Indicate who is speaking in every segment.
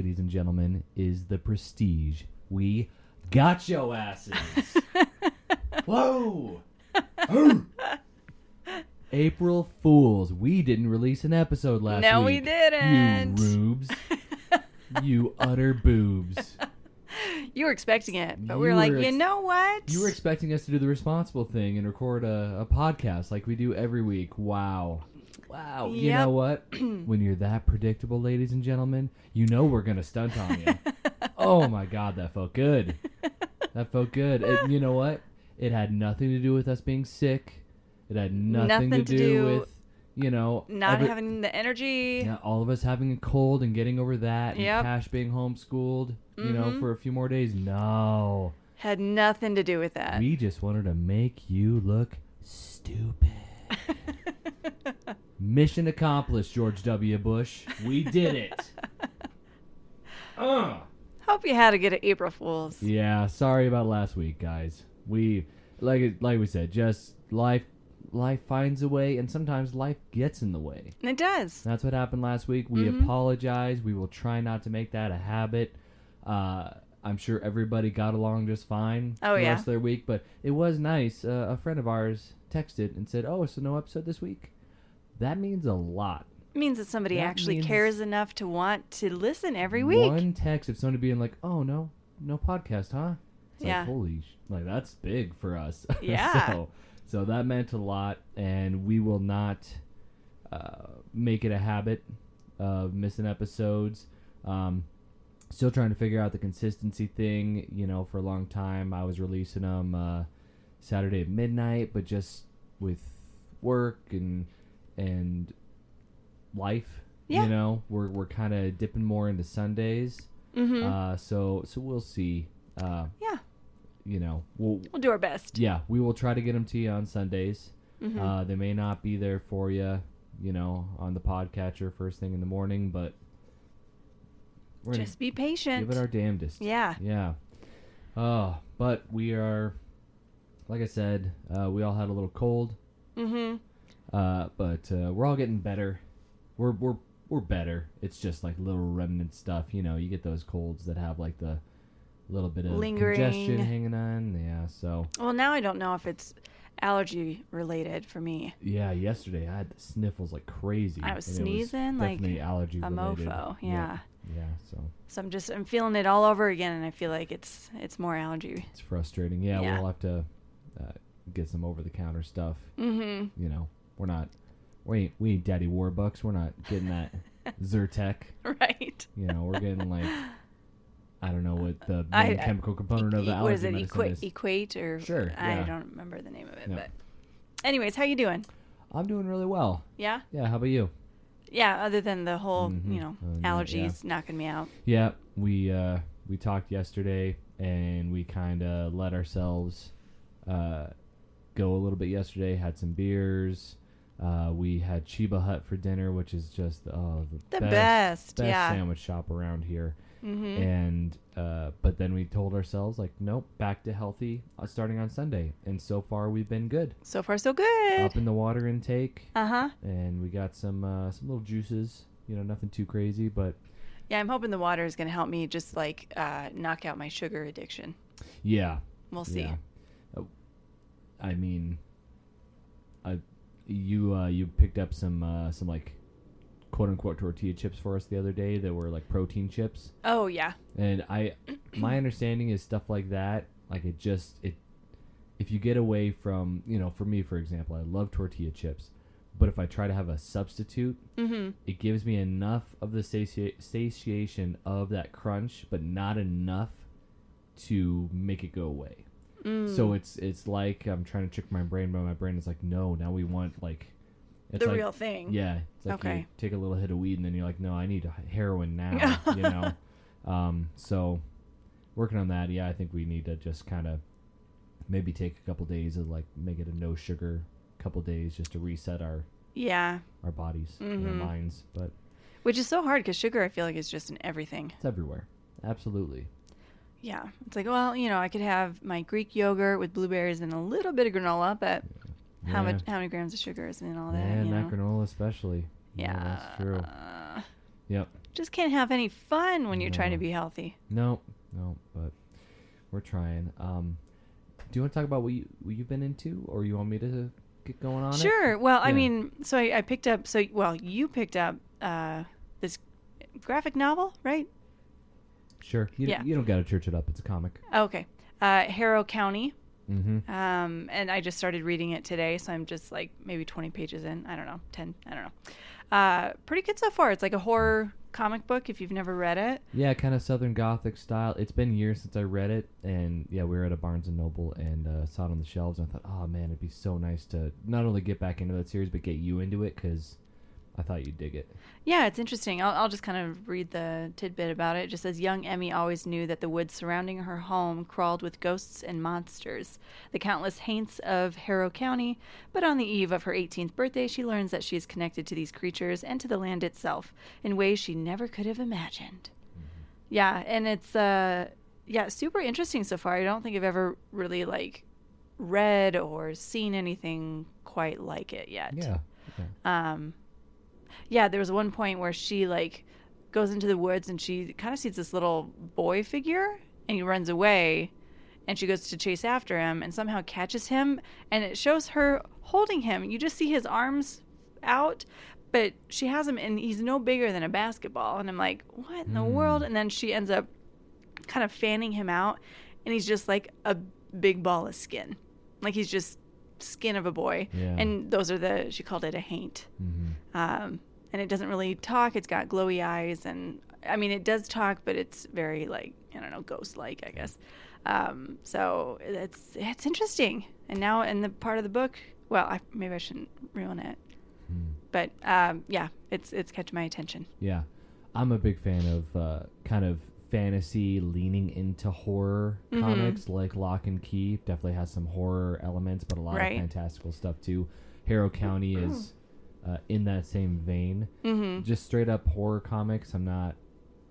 Speaker 1: ladies and gentlemen, is the prestige. We got yo asses. Whoa! April Fools. We didn't release an episode last week.
Speaker 2: No, we didn't.
Speaker 1: You rubes. you utter boobs.
Speaker 2: You were expecting it, but we
Speaker 1: You
Speaker 2: were like,
Speaker 1: were
Speaker 2: you know what?
Speaker 1: You were expecting us to do the responsible thing and record a, a podcast like we do every week. Wow. Wow. You know what? when you're that predictable, ladies and gentlemen, you know we're going to stunt on you. oh my God, that felt good. That felt good. It, you know what? It had nothing to do with us being sick. It had nothing,
Speaker 2: Nothing
Speaker 1: to,
Speaker 2: to
Speaker 1: do,
Speaker 2: do-
Speaker 1: with, you know,
Speaker 2: not
Speaker 1: every-
Speaker 2: having the energy.
Speaker 1: yeah, all of us having a cold and getting over that, and Cash being homeschooled, you know,
Speaker 2: Mhm.
Speaker 1: for a few more days. No.
Speaker 2: Had nothing to do with that.
Speaker 1: We just wanted to make you look stupid. Mission accomplished, George W. Bush. We did it. uh.
Speaker 2: Hope you had a good April Fools.
Speaker 1: Yeah, sorry about last week, guys. We like like we said, just life life finds a way and sometimes life gets in the way.
Speaker 2: And it does.
Speaker 1: That's what happened last week. We
Speaker 2: Mhm.
Speaker 1: apologize. We will try not to make that a habit. Uh, I'm sure everybody got along just fine
Speaker 2: Oh,
Speaker 1: the
Speaker 2: yeah.
Speaker 1: rest of their week, but it was nice. Uh, a friend of ours texted and said, "Oh, so no episode this week." That means a lot.
Speaker 2: It means that somebody
Speaker 1: That
Speaker 2: actually
Speaker 1: means-
Speaker 2: cares enough to want to listen every week.
Speaker 1: One text of somebody being like, "Oh no, no podcast, huh?" It's
Speaker 2: Yeah.
Speaker 1: like holy, sh- like that's big for us.
Speaker 2: Yeah.
Speaker 1: so, so that meant a lot, and we will not uh, make it a habit of missing episodes. Um, still trying to figure out the consistency thing. You know, for a long time I was releasing them uh, Saturday at midnight, but just with work and and life.
Speaker 2: Yeah.
Speaker 1: You know, we're we're kind of dipping more into Sundays.
Speaker 2: Mm-hmm.
Speaker 1: Uh, so so we'll see. Uh,
Speaker 2: yeah,
Speaker 1: you know, we'll
Speaker 2: we'll do our best.
Speaker 1: yeah, we will try to get them to you on Sundays.
Speaker 2: Mhm.
Speaker 1: Uh, they may not be there for you, you know, on the podcatcher first thing in the morning, but we're
Speaker 2: Just be patient.
Speaker 1: give it our damnedest.
Speaker 2: yeah.
Speaker 1: Yeah. Oh, but we are, like I said, uh, we all had a little cold,
Speaker 2: Mm-hmm.
Speaker 1: Uh, but uh, we're all getting better. We're we're we're better. It's just like little remnant stuff, you know. You get those colds that have like the little bit of
Speaker 2: Lingering.
Speaker 1: congestion hanging on. Yeah. So
Speaker 2: Well, now I don't know if it's allergy related for me.
Speaker 1: yeah, yesterday I had the sniffles like crazy.
Speaker 2: I was sneezing like
Speaker 1: definitely allergy
Speaker 2: a
Speaker 1: related.
Speaker 2: mofo.
Speaker 1: Yeah.
Speaker 2: Yeah.
Speaker 1: Yeah. So
Speaker 2: So I'm just I'm feeling it all over again, and I feel like it's it's more allergy.
Speaker 1: it's frustrating. Yeah,
Speaker 2: Yeah.
Speaker 1: we'll have to uh, get some over the counter stuff.
Speaker 2: Mm-hmm.
Speaker 1: You know, we're not. Wait, we ain't Daddy Warbucks. We're not getting that Zyrtec.
Speaker 2: Right.
Speaker 1: You know, we're getting like I don't know what the
Speaker 2: I-
Speaker 1: main
Speaker 2: I-
Speaker 1: chemical component of the allergy
Speaker 2: what is it?
Speaker 1: is.
Speaker 2: equate or
Speaker 1: Sure,
Speaker 2: I
Speaker 1: yeah.
Speaker 2: don't remember the name of it.
Speaker 1: Yeah.
Speaker 2: But anyways, how you doing?
Speaker 1: I'm doing really well.
Speaker 2: Yeah.
Speaker 1: Yeah, how about you?
Speaker 2: Yeah. Other than the whole
Speaker 1: Mhm.
Speaker 2: you know
Speaker 1: Uh, yeah,
Speaker 2: allergies knocking me out.
Speaker 1: Yeah, we uh, we talked yesterday, and we kind of let ourselves uh, go a little bit yesterday. Had some beers. Uh, we had Chiba Hut for dinner, which is just oh the,
Speaker 2: The best,
Speaker 1: best
Speaker 2: yeah.
Speaker 1: sandwich shop around here.
Speaker 2: Mm-hmm.
Speaker 1: And uh, but then we told ourselves like, nope, back to healthy uh, starting on Sunday. And so far we've been good.
Speaker 2: So far, so good.
Speaker 1: Up in the water intake,
Speaker 2: Uh huh.
Speaker 1: and we got some uh, some little juices. You know, nothing too crazy, but
Speaker 2: Yeah, I'm hoping the water is going to help me just like uh, knock out my sugar addiction.
Speaker 1: yeah,
Speaker 2: We'll see.
Speaker 1: Yeah. Uh, I mean, I you uh, you picked up some uh, some like quote unquote tortilla chips for us the other day that were like protein chips,
Speaker 2: Oh yeah.
Speaker 1: and I my understanding is stuff like that. Like it just it if you get away from you know for me for example I love tortilla chips, but if I try to have a substitute,
Speaker 2: Mm-hmm.
Speaker 1: it gives me enough of the sati- satiation of that crunch, but not enough to make it go away.
Speaker 2: Mm.
Speaker 1: So it's it's like I'm trying to trick my brain, but my brain is like, no, now we want like it's
Speaker 2: the
Speaker 1: like,
Speaker 2: real thing.
Speaker 1: Yeah, it's like you
Speaker 2: Okay.
Speaker 1: take a little hit of weed and then you're like, no, I need heroin now. you know, um, so working on that. Yeah, I think we need to just kind of maybe take a couple days of like make it a no sugar couple days just to reset our
Speaker 2: Yeah.
Speaker 1: our bodies and our
Speaker 2: Mhm.
Speaker 1: minds. But
Speaker 2: Which is so hard because sugar, I feel like, is just in everything.
Speaker 1: it's everywhere. Absolutely.
Speaker 2: Yeah. It's like, well, you know, I could have my Greek yogurt with blueberries and a little bit of granola, but how
Speaker 1: Yeah.
Speaker 2: much, how many grams of sugar is in all that?
Speaker 1: Yeah,
Speaker 2: you know?
Speaker 1: granola especially.
Speaker 2: Yeah.
Speaker 1: that's true.
Speaker 2: uh,
Speaker 1: Yep.
Speaker 2: just can't have any fun when you're trying to be healthy.
Speaker 1: No, no, but we're trying. Um, do you want to talk about what, you, what you've been into, or you want me to get going on it?
Speaker 2: Sure. Well, I mean, so I, I picked up. So well, you picked up uh, this graphic novel, right?
Speaker 1: Sure. You,
Speaker 2: Yeah.
Speaker 1: you don't got to church it up. It's a comic.
Speaker 2: Okay. Uh, Harrow County.
Speaker 1: Mm-hmm.
Speaker 2: Um, and I just started reading it today, so I'm just like maybe 20 pages in. I don't know, 10. I don't know. Uh, pretty good so far. It's like a horror comic book if you've never read it.
Speaker 1: Yeah, kind of Southern Gothic style. It's been years since I read it, and yeah, we were at a Barnes and Noble and uh, saw it on the shelves. And I thought, oh man, it'd be so nice to not only get back into that series, but get you into it because I thought you'd dig it.
Speaker 2: Yeah, it's interesting. I'll, I'll just kind of read the tidbit about it. It just says young Emmy always knew that the woods surrounding her home crawled with ghosts and monsters, the countless haints of Harrow County. But on the eve of her 18th birthday, she learns that she is connected to these creatures and to the land itself in ways she never could have imagined. Yeah, and it's uh, yeah, super interesting so far. I don't think I've ever really like read or seen anything quite like it yet.
Speaker 1: Yeah. yeah.
Speaker 2: Um, yeah, there was one point where she like goes into the woods and she kind of sees this little boy figure and he runs away and she goes to chase after him and somehow catches him and it shows her holding him. You just see his arms out, but she has him and he's no bigger than a basketball and I'm like, "What in the
Speaker 1: Hmm.
Speaker 2: world?" And then she ends up kind of fanning him out and he's just like a big ball of skin. Like he's just skin of a boy.
Speaker 1: Yeah.
Speaker 2: And those are the she called it a haint
Speaker 1: Mm-hmm.
Speaker 2: um, and it doesn't really talk. It's got glowy eyes, and I mean, it does talk, but it's very like I don't know, ghost-like, I guess. Um, so it's it's interesting. And now in the part of the book, well, I, maybe I shouldn't ruin it,
Speaker 1: Hmm.
Speaker 2: but um, yeah, it's it's catching my attention.
Speaker 1: Yeah, I'm a big fan of uh, kind of fantasy leaning into horror
Speaker 2: Mhm.
Speaker 1: comics like Locke and Key. Definitely has some horror elements, but a lot
Speaker 2: Right.
Speaker 1: of fantastical stuff too. Harrow County is uh, in that same vein.
Speaker 2: Mm-hmm.
Speaker 1: Just straight up horror comics. I'm not.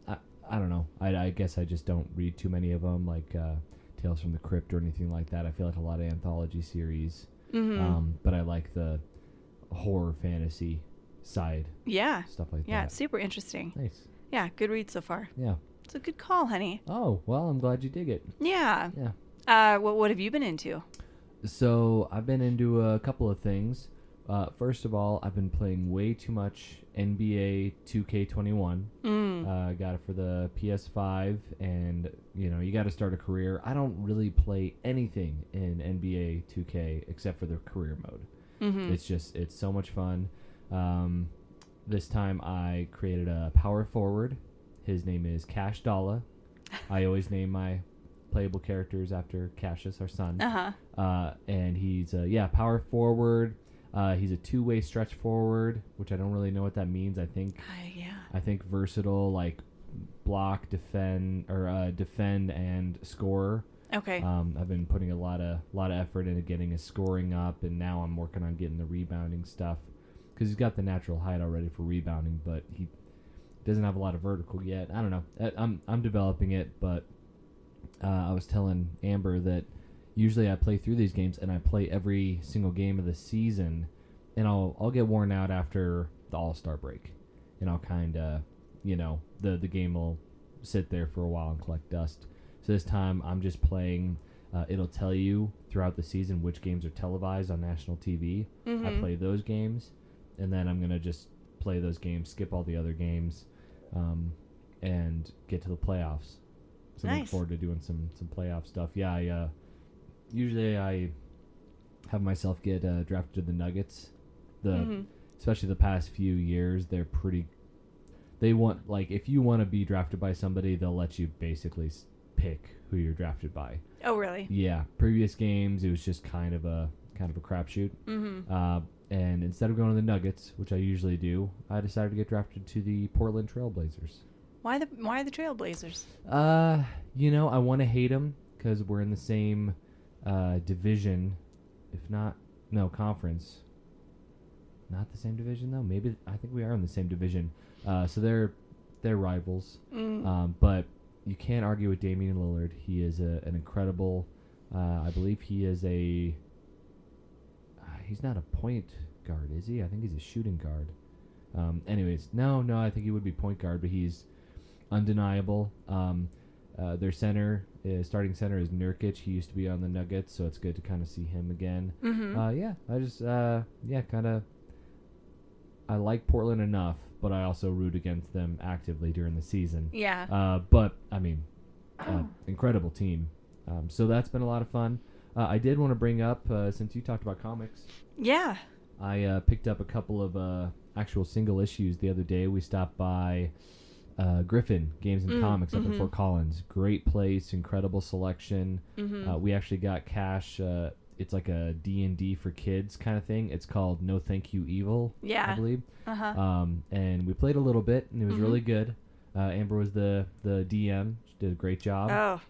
Speaker 1: I, I don't know. I, I guess I just don't read too many of them, like uh, Tales from the Crypt or anything like that. I feel like a lot of anthology series.
Speaker 2: Mm-hmm.
Speaker 1: Um, but I like the horror fantasy side
Speaker 2: yeah,
Speaker 1: stuff like
Speaker 2: yeah,
Speaker 1: that.
Speaker 2: it's super interesting.
Speaker 1: Nice.
Speaker 2: Yeah, good read so far.
Speaker 1: Yeah.
Speaker 2: It's a good call, honey.
Speaker 1: Oh well, I'm glad you dig it.
Speaker 2: Yeah.
Speaker 1: Yeah.
Speaker 2: Uh, what what have you been into?
Speaker 1: So I've been into a couple of things. Uh, first of all, I've been playing way too much NBA 2K21.
Speaker 2: Mm.
Speaker 1: Uh, got it for the PS5, and you know you got to start a career. I don't really play anything in NBA 2K except for the career mode.
Speaker 2: mm-hmm.
Speaker 1: It's just it's so much fun. Um, this time I created a power forward. His name is Cash Dalla. I always name my playable characters after Cassius, our son.
Speaker 2: Uh huh.
Speaker 1: Uh, and he's uh, yeah power forward. Uh, he's a two-way stretch forward, which I don't really know what that means. I think
Speaker 2: Uh, yeah.
Speaker 1: I think versatile, like block, defend, or uh, defend and score.
Speaker 2: Okay.
Speaker 1: Um, I've been putting a lot of lot of effort into getting his scoring up, and now I'm working on getting the rebounding stuff because he's got the natural height already for rebounding, but he doesn't have a lot of vertical yet. I don't know. I- I'm I'm developing it, but uh, I was telling Amber that usually I play through these games and I play every single game of the season, and I'll I'll get worn out after the All Star break, and I'll kind of you know the the game will sit there for a while and collect dust. So this time I'm just playing. Uh, it'll tell you throughout the season which games are televised on national TV. I
Speaker 2: Mhm.
Speaker 1: play those games, and then I'm gonna just play those games, skip all the other games, um, and get to the playoffs. So I look
Speaker 2: Nice.
Speaker 1: forward to doing some some playoff stuff. Yeah, I uh, usually I have myself get uh, drafted to the Nuggets. The
Speaker 2: Mhm.
Speaker 1: especially the past few years, they're pretty. They want like if you want to be drafted by somebody, they'll let you basically pick who you're drafted by.
Speaker 2: Oh, really?
Speaker 1: Yeah, previous games it was just kind of a kind of a crapshoot.
Speaker 2: Mm-hmm.
Speaker 1: Uh, and instead of going to the Nuggets, which I usually do, I decided to get drafted to the Portland Trailblazers.
Speaker 2: Why the Why the Trailblazers?
Speaker 1: Uh, you know, I want to hate them because we're in the same uh, division, if not no conference. Not the same division though. Maybe I think we are in the same division. Uh, so they're they're rivals.
Speaker 2: Mm.
Speaker 1: Um, but you can't argue with Damian Lillard. He is a, an incredible. Uh, I believe he is a. Uh, he's not a point guard, is he? I think he's a shooting guard. Um, anyways, no, no, I think he would be point guard, but he's undeniable. Um, uh, their center, is, starting center, is Nurkic. He used to be on the Nuggets, so it's good to kind of see him again.
Speaker 2: Mm-hmm.
Speaker 1: Uh, yeah, I just, uh, yeah, kind of. I like Portland enough, but I also root against them actively during the season.
Speaker 2: yeah.
Speaker 1: Uh, but I mean, uh, incredible team. Um, so that's been a lot of fun. Uh, I did want to bring up uh, since you talked about comics.
Speaker 2: yeah.
Speaker 1: I uh, picked up a couple of uh, actual single issues the other day. We stopped by uh, Griffin Games and
Speaker 2: Mm,
Speaker 1: Comics up in
Speaker 2: mhm.
Speaker 1: Fort Collins. Great place, incredible selection.
Speaker 2: Mm-hmm.
Speaker 1: Uh, we actually got cash. Uh, it's like a D and D for kids kind of thing. It's called No Thank You Evil,
Speaker 2: Yeah, I
Speaker 1: believe.
Speaker 2: Uh huh.
Speaker 1: Um, and we played a little bit, and it was
Speaker 2: Mhm.
Speaker 1: really good. Uh, Amber was the the DM. She did a great job.
Speaker 2: oh,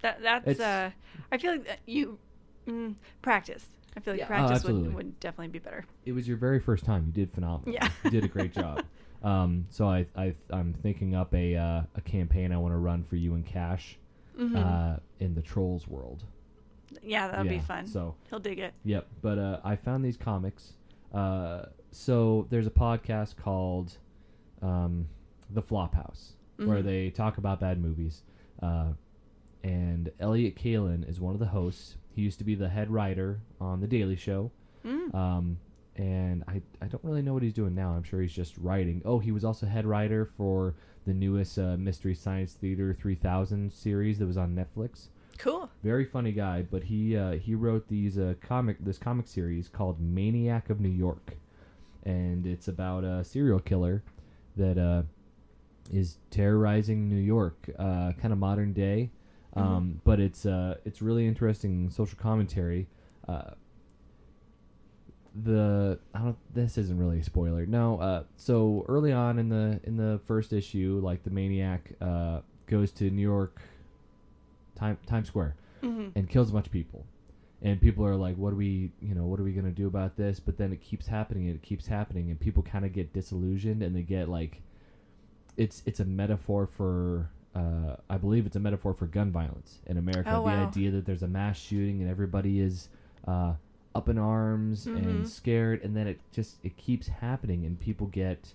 Speaker 2: that that's. uh, I feel like you mm, practice. I feel like
Speaker 1: Yeah. Oh,
Speaker 2: practice would, would definitely be better.
Speaker 1: it was your very first time. You did phenomenal.
Speaker 2: Yeah.
Speaker 1: you did a great job. Um, so I, I I'm thinking up a uh, a campaign I want to run for you and Cash
Speaker 2: hmm
Speaker 1: uh, in the Trolls world.
Speaker 2: yeah, that'll be fun.
Speaker 1: So
Speaker 2: He'll dig it.
Speaker 1: yep. But uh, I found these comics. Uh, so there's a podcast called um, The Flophouse where
Speaker 2: Mhm.
Speaker 1: they talk about bad movies. Uh, and Elliott Kalan is one of the hosts. He used to be the head writer on The Daily Show.
Speaker 2: Mm.
Speaker 1: Um, and I, I don't really know what he's doing now. I'm sure he's just writing. Oh, he was also head writer for the newest uh, Mystery Science Theater 3000 series that was on Netflix.
Speaker 2: Cool.
Speaker 1: Very funny guy, but he uh, he wrote these uh, comic this comic series called Maniac of New York, and it's about a serial killer that uh, is terrorizing New York, uh, kind of modern day. Um, But it's uh, it's really interesting social commentary. Uh, the I don't. This isn't really a spoiler. No. Uh, so early on in the in the first issue, like the maniac uh, goes to New York, time Times Square,
Speaker 2: hmm
Speaker 1: and kills a bunch of people. And people are like, "What are we? You know, what are we gonna do about this?" But then it keeps happening, and it keeps happening, and people kind of get disillusioned, and they get like, it's it's a metaphor for. Uh, I believe it's a metaphor for gun violence in America.
Speaker 2: Oh,
Speaker 1: the
Speaker 2: wow.
Speaker 1: idea that there's a mass shooting and everybody is uh, up in arms
Speaker 2: Mhm.
Speaker 1: and scared, and then it just it keeps happening, and people get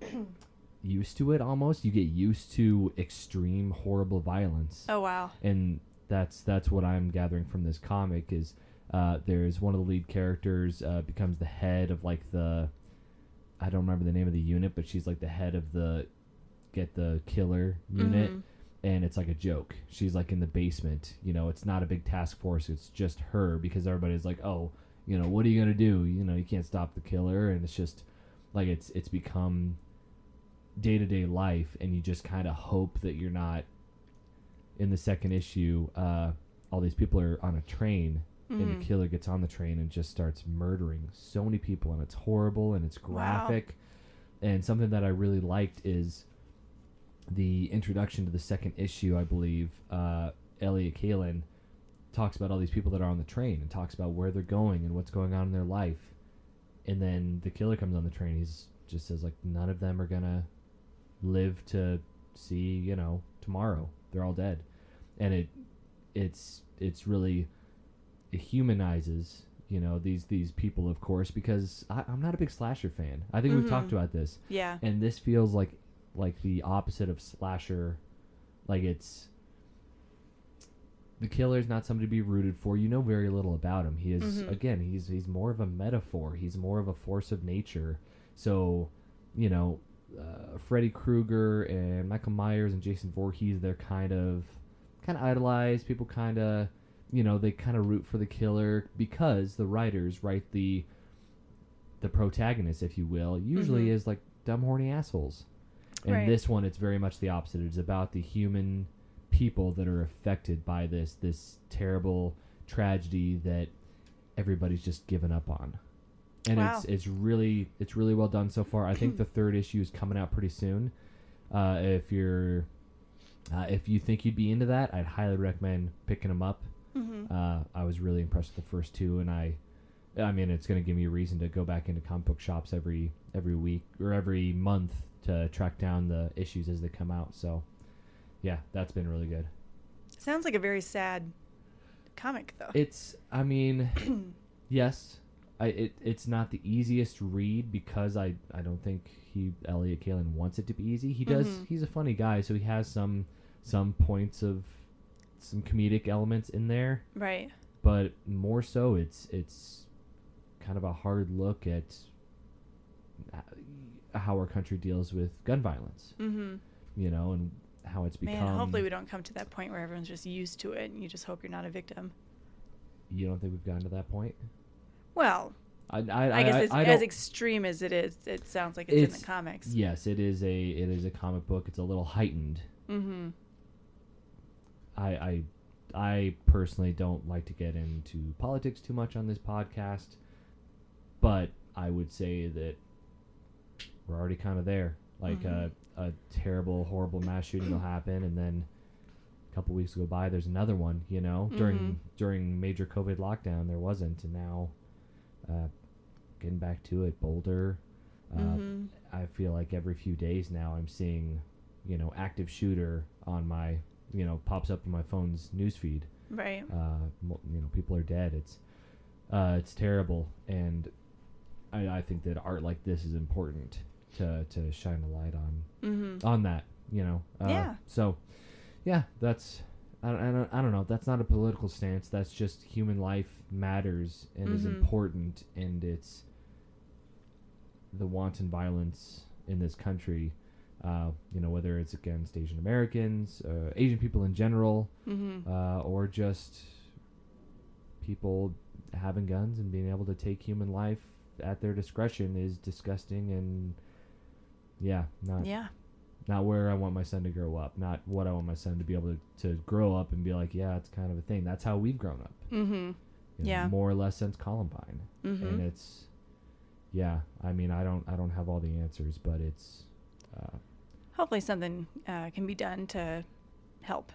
Speaker 1: used to it. Almost, you get used to extreme, horrible violence
Speaker 2: Oh wow.
Speaker 1: and that's that's what I'm gathering from this comic is uh, there's one of the lead characters uh, becomes the head of like the I don't remember the name of the unit, but she's like the head of the get the killer unit,
Speaker 2: Mhm.
Speaker 1: and it's like a joke. She's like in the basement, you know. It's not a big task force; it's just her because everybody's like, oh, you know, what are you gonna do? You know, you can't stop the killer, and it's just like it's it's become day to day life, and you just kind of hope that you're not in the second issue, uh, all these people are on a train, and
Speaker 2: Mhm.
Speaker 1: the killer gets on the train and just starts murdering so many people, and it's horrible and it's
Speaker 2: Wow.
Speaker 1: graphic. And something that I really liked is the introduction to the second issue. I believe uh, Elliott Kalan talks about all these people that are on the train and talks about where they're going and what's going on in their life. And then the killer comes on the train. He's just says like none of them are gonna live to see you know tomorrow. They're all dead, and it it's it's really it humanizes you know these these people of course because I, I'm not a big slasher fan. I think we've talked about this,
Speaker 2: Yeah.
Speaker 1: and this feels like like the opposite of slasher. Like it's the killer is not somebody to be rooted for. You know very little about him. He is
Speaker 2: Mhm.
Speaker 1: again, he's he's more of a metaphor. He's more of a force of nature. So, you know, uh, Freddy Krueger and Michael Myers and Jason Voorhees, they're kind of kind of idolized. People kind of, you know, they kind of root for the killer because the writers write the the protagonist, if you will, usually
Speaker 2: Mhm.
Speaker 1: is like dumb horny assholes. And
Speaker 2: Right.
Speaker 1: this one, it's very much the opposite. It's about the human people that are affected by this this terrible tragedy that everybody's just given up on. And
Speaker 2: Wow.
Speaker 1: it's it's really it's really well done so far. I think the third issue is coming out pretty soon. Uh, if you're uh, if you think you'd be into that, I'd highly recommend picking them up.
Speaker 2: hmm
Speaker 1: Uh, I was really impressed with the first two, and I, I mean, it's going to give me a reason to go back into comic book shops every every week or every month to track down the issues as they come out. So, yeah, that's been really good.
Speaker 2: Sounds like a very sad comic, though.
Speaker 1: It's, I mean, yes, I it, it's not the easiest read because I I don't think he Elliott Kalan wants it to be easy. He does.
Speaker 2: Mhm.
Speaker 1: He's a funny guy, so he has some some points of some comedic elements in there,
Speaker 2: Right.
Speaker 1: but more so it's it's kind of a hard look at uh, how our country deals with gun violence,
Speaker 2: Mm-hmm.
Speaker 1: you know, and how it's become.
Speaker 2: Man, hopefully we don't come to that point where everyone's just used to it and you just hope you're not a victim.
Speaker 1: You don't think we've gotten to that point?
Speaker 2: Well,
Speaker 1: I I,
Speaker 2: I, guess
Speaker 1: I,
Speaker 2: it's, as extreme as it is, it sounds like it's, in the comics.
Speaker 1: Yes, it is a it is a comic book. It's a little heightened.
Speaker 2: Mm-hmm.
Speaker 1: I I I personally don't like to get into politics too much on this podcast, but I would say that we're already kind of there. Like
Speaker 2: Mhm.
Speaker 1: a a terrible, horrible mass shooting will happen, and then a couple weeks go by, there's another one. You know, during
Speaker 2: Mhm.
Speaker 1: during major COVID lockdown, there wasn't, and now, uh, getting back to it, Boulder. Uh,
Speaker 2: mm-hmm.
Speaker 1: I feel like every few days now I'm seeing, you know, active shooter on my, you know, pops up in my phone's newsfeed.
Speaker 2: Right.
Speaker 1: Uh, you know, people are dead. It's, uh, it's terrible, and I, I think that art like this is important to to shine a light on
Speaker 2: Mm-hmm.
Speaker 1: on that. You know. Uh,
Speaker 2: Yeah.
Speaker 1: So, yeah, that's. I don't, I, don't, I don't know. That's not a political stance. That's just human life matters and is
Speaker 2: Mhm.
Speaker 1: important, and it's the wanton violence in this country. Uh, you know, whether it's against Asian Americans, uh, Asian people in general,
Speaker 2: Mm-hmm.
Speaker 1: uh, or just people having guns and being able to take human life at their discretion is disgusting and yeah, not
Speaker 2: Yeah.
Speaker 1: not where I want my son to grow up, not what I want my son to be able to, to grow up and be like, yeah, it's kind of a thing. That's how we've grown up.
Speaker 2: Mm-hmm.
Speaker 1: you know,
Speaker 2: Yeah.
Speaker 1: More or less since Columbine.
Speaker 2: Mm-hmm.
Speaker 1: And it's yeah, I mean I don't I don't have all the answers, but it's uh,
Speaker 2: Hopefully something uh, can be done to help.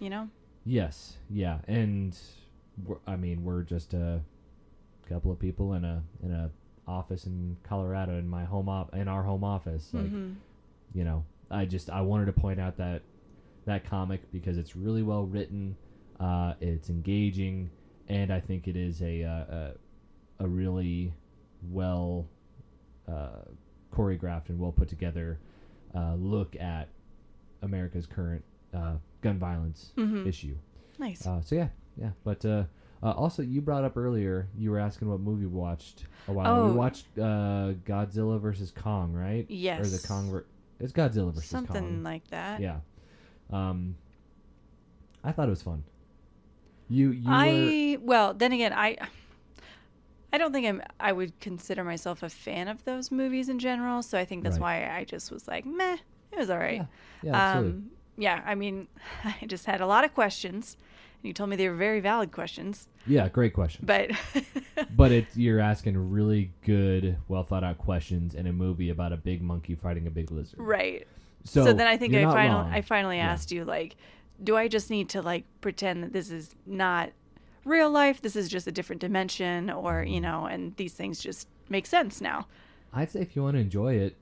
Speaker 2: You know.
Speaker 1: yes, yeah. And I mean we're just a couple of people in a in a office in Colorado in my home op in our home office. Like
Speaker 2: mm-hmm.
Speaker 1: you know i just i wanted to point out that that comic because it's really well written uh, it's engaging and i think it is a uh, a, a really well uh, choreographed and well put together uh, look at america's current uh, gun violence
Speaker 2: Mm-hmm.
Speaker 1: issue
Speaker 2: Nice.
Speaker 1: uh, so yeah yeah but uh, also you brought up earlier you were asking what movie we watched a while ago.
Speaker 2: Oh.
Speaker 1: we watched uh, godzilla versus kong right
Speaker 2: yes.
Speaker 1: or the Kong. Ver- it's Godzilla versus Kong.
Speaker 2: Something
Speaker 1: Kong.
Speaker 2: like that.
Speaker 1: yeah. Um, I thought it was fun. You you were
Speaker 2: I well, then again, I I don't think I'm I would consider myself a fan of those movies in general, so I think that's
Speaker 1: Right.
Speaker 2: why I just was like, meh, it was all right.
Speaker 1: yeah, yeah
Speaker 2: um yeah, I mean, I just had a lot of questions. And you told me they were very valid questions,
Speaker 1: yeah, great question.
Speaker 2: but
Speaker 1: But it you're asking really good, well thought out questions in a movie about a big monkey fighting a big lizard.
Speaker 2: right.
Speaker 1: So,
Speaker 2: So, then I think I finally. I finally
Speaker 1: Yeah.
Speaker 2: asked you like, do I just need to like pretend that this is not real life? This is just a different dimension, or
Speaker 1: Mm-hmm.
Speaker 2: you know, and these things just make sense now.
Speaker 1: I'd say if you want to enjoy it,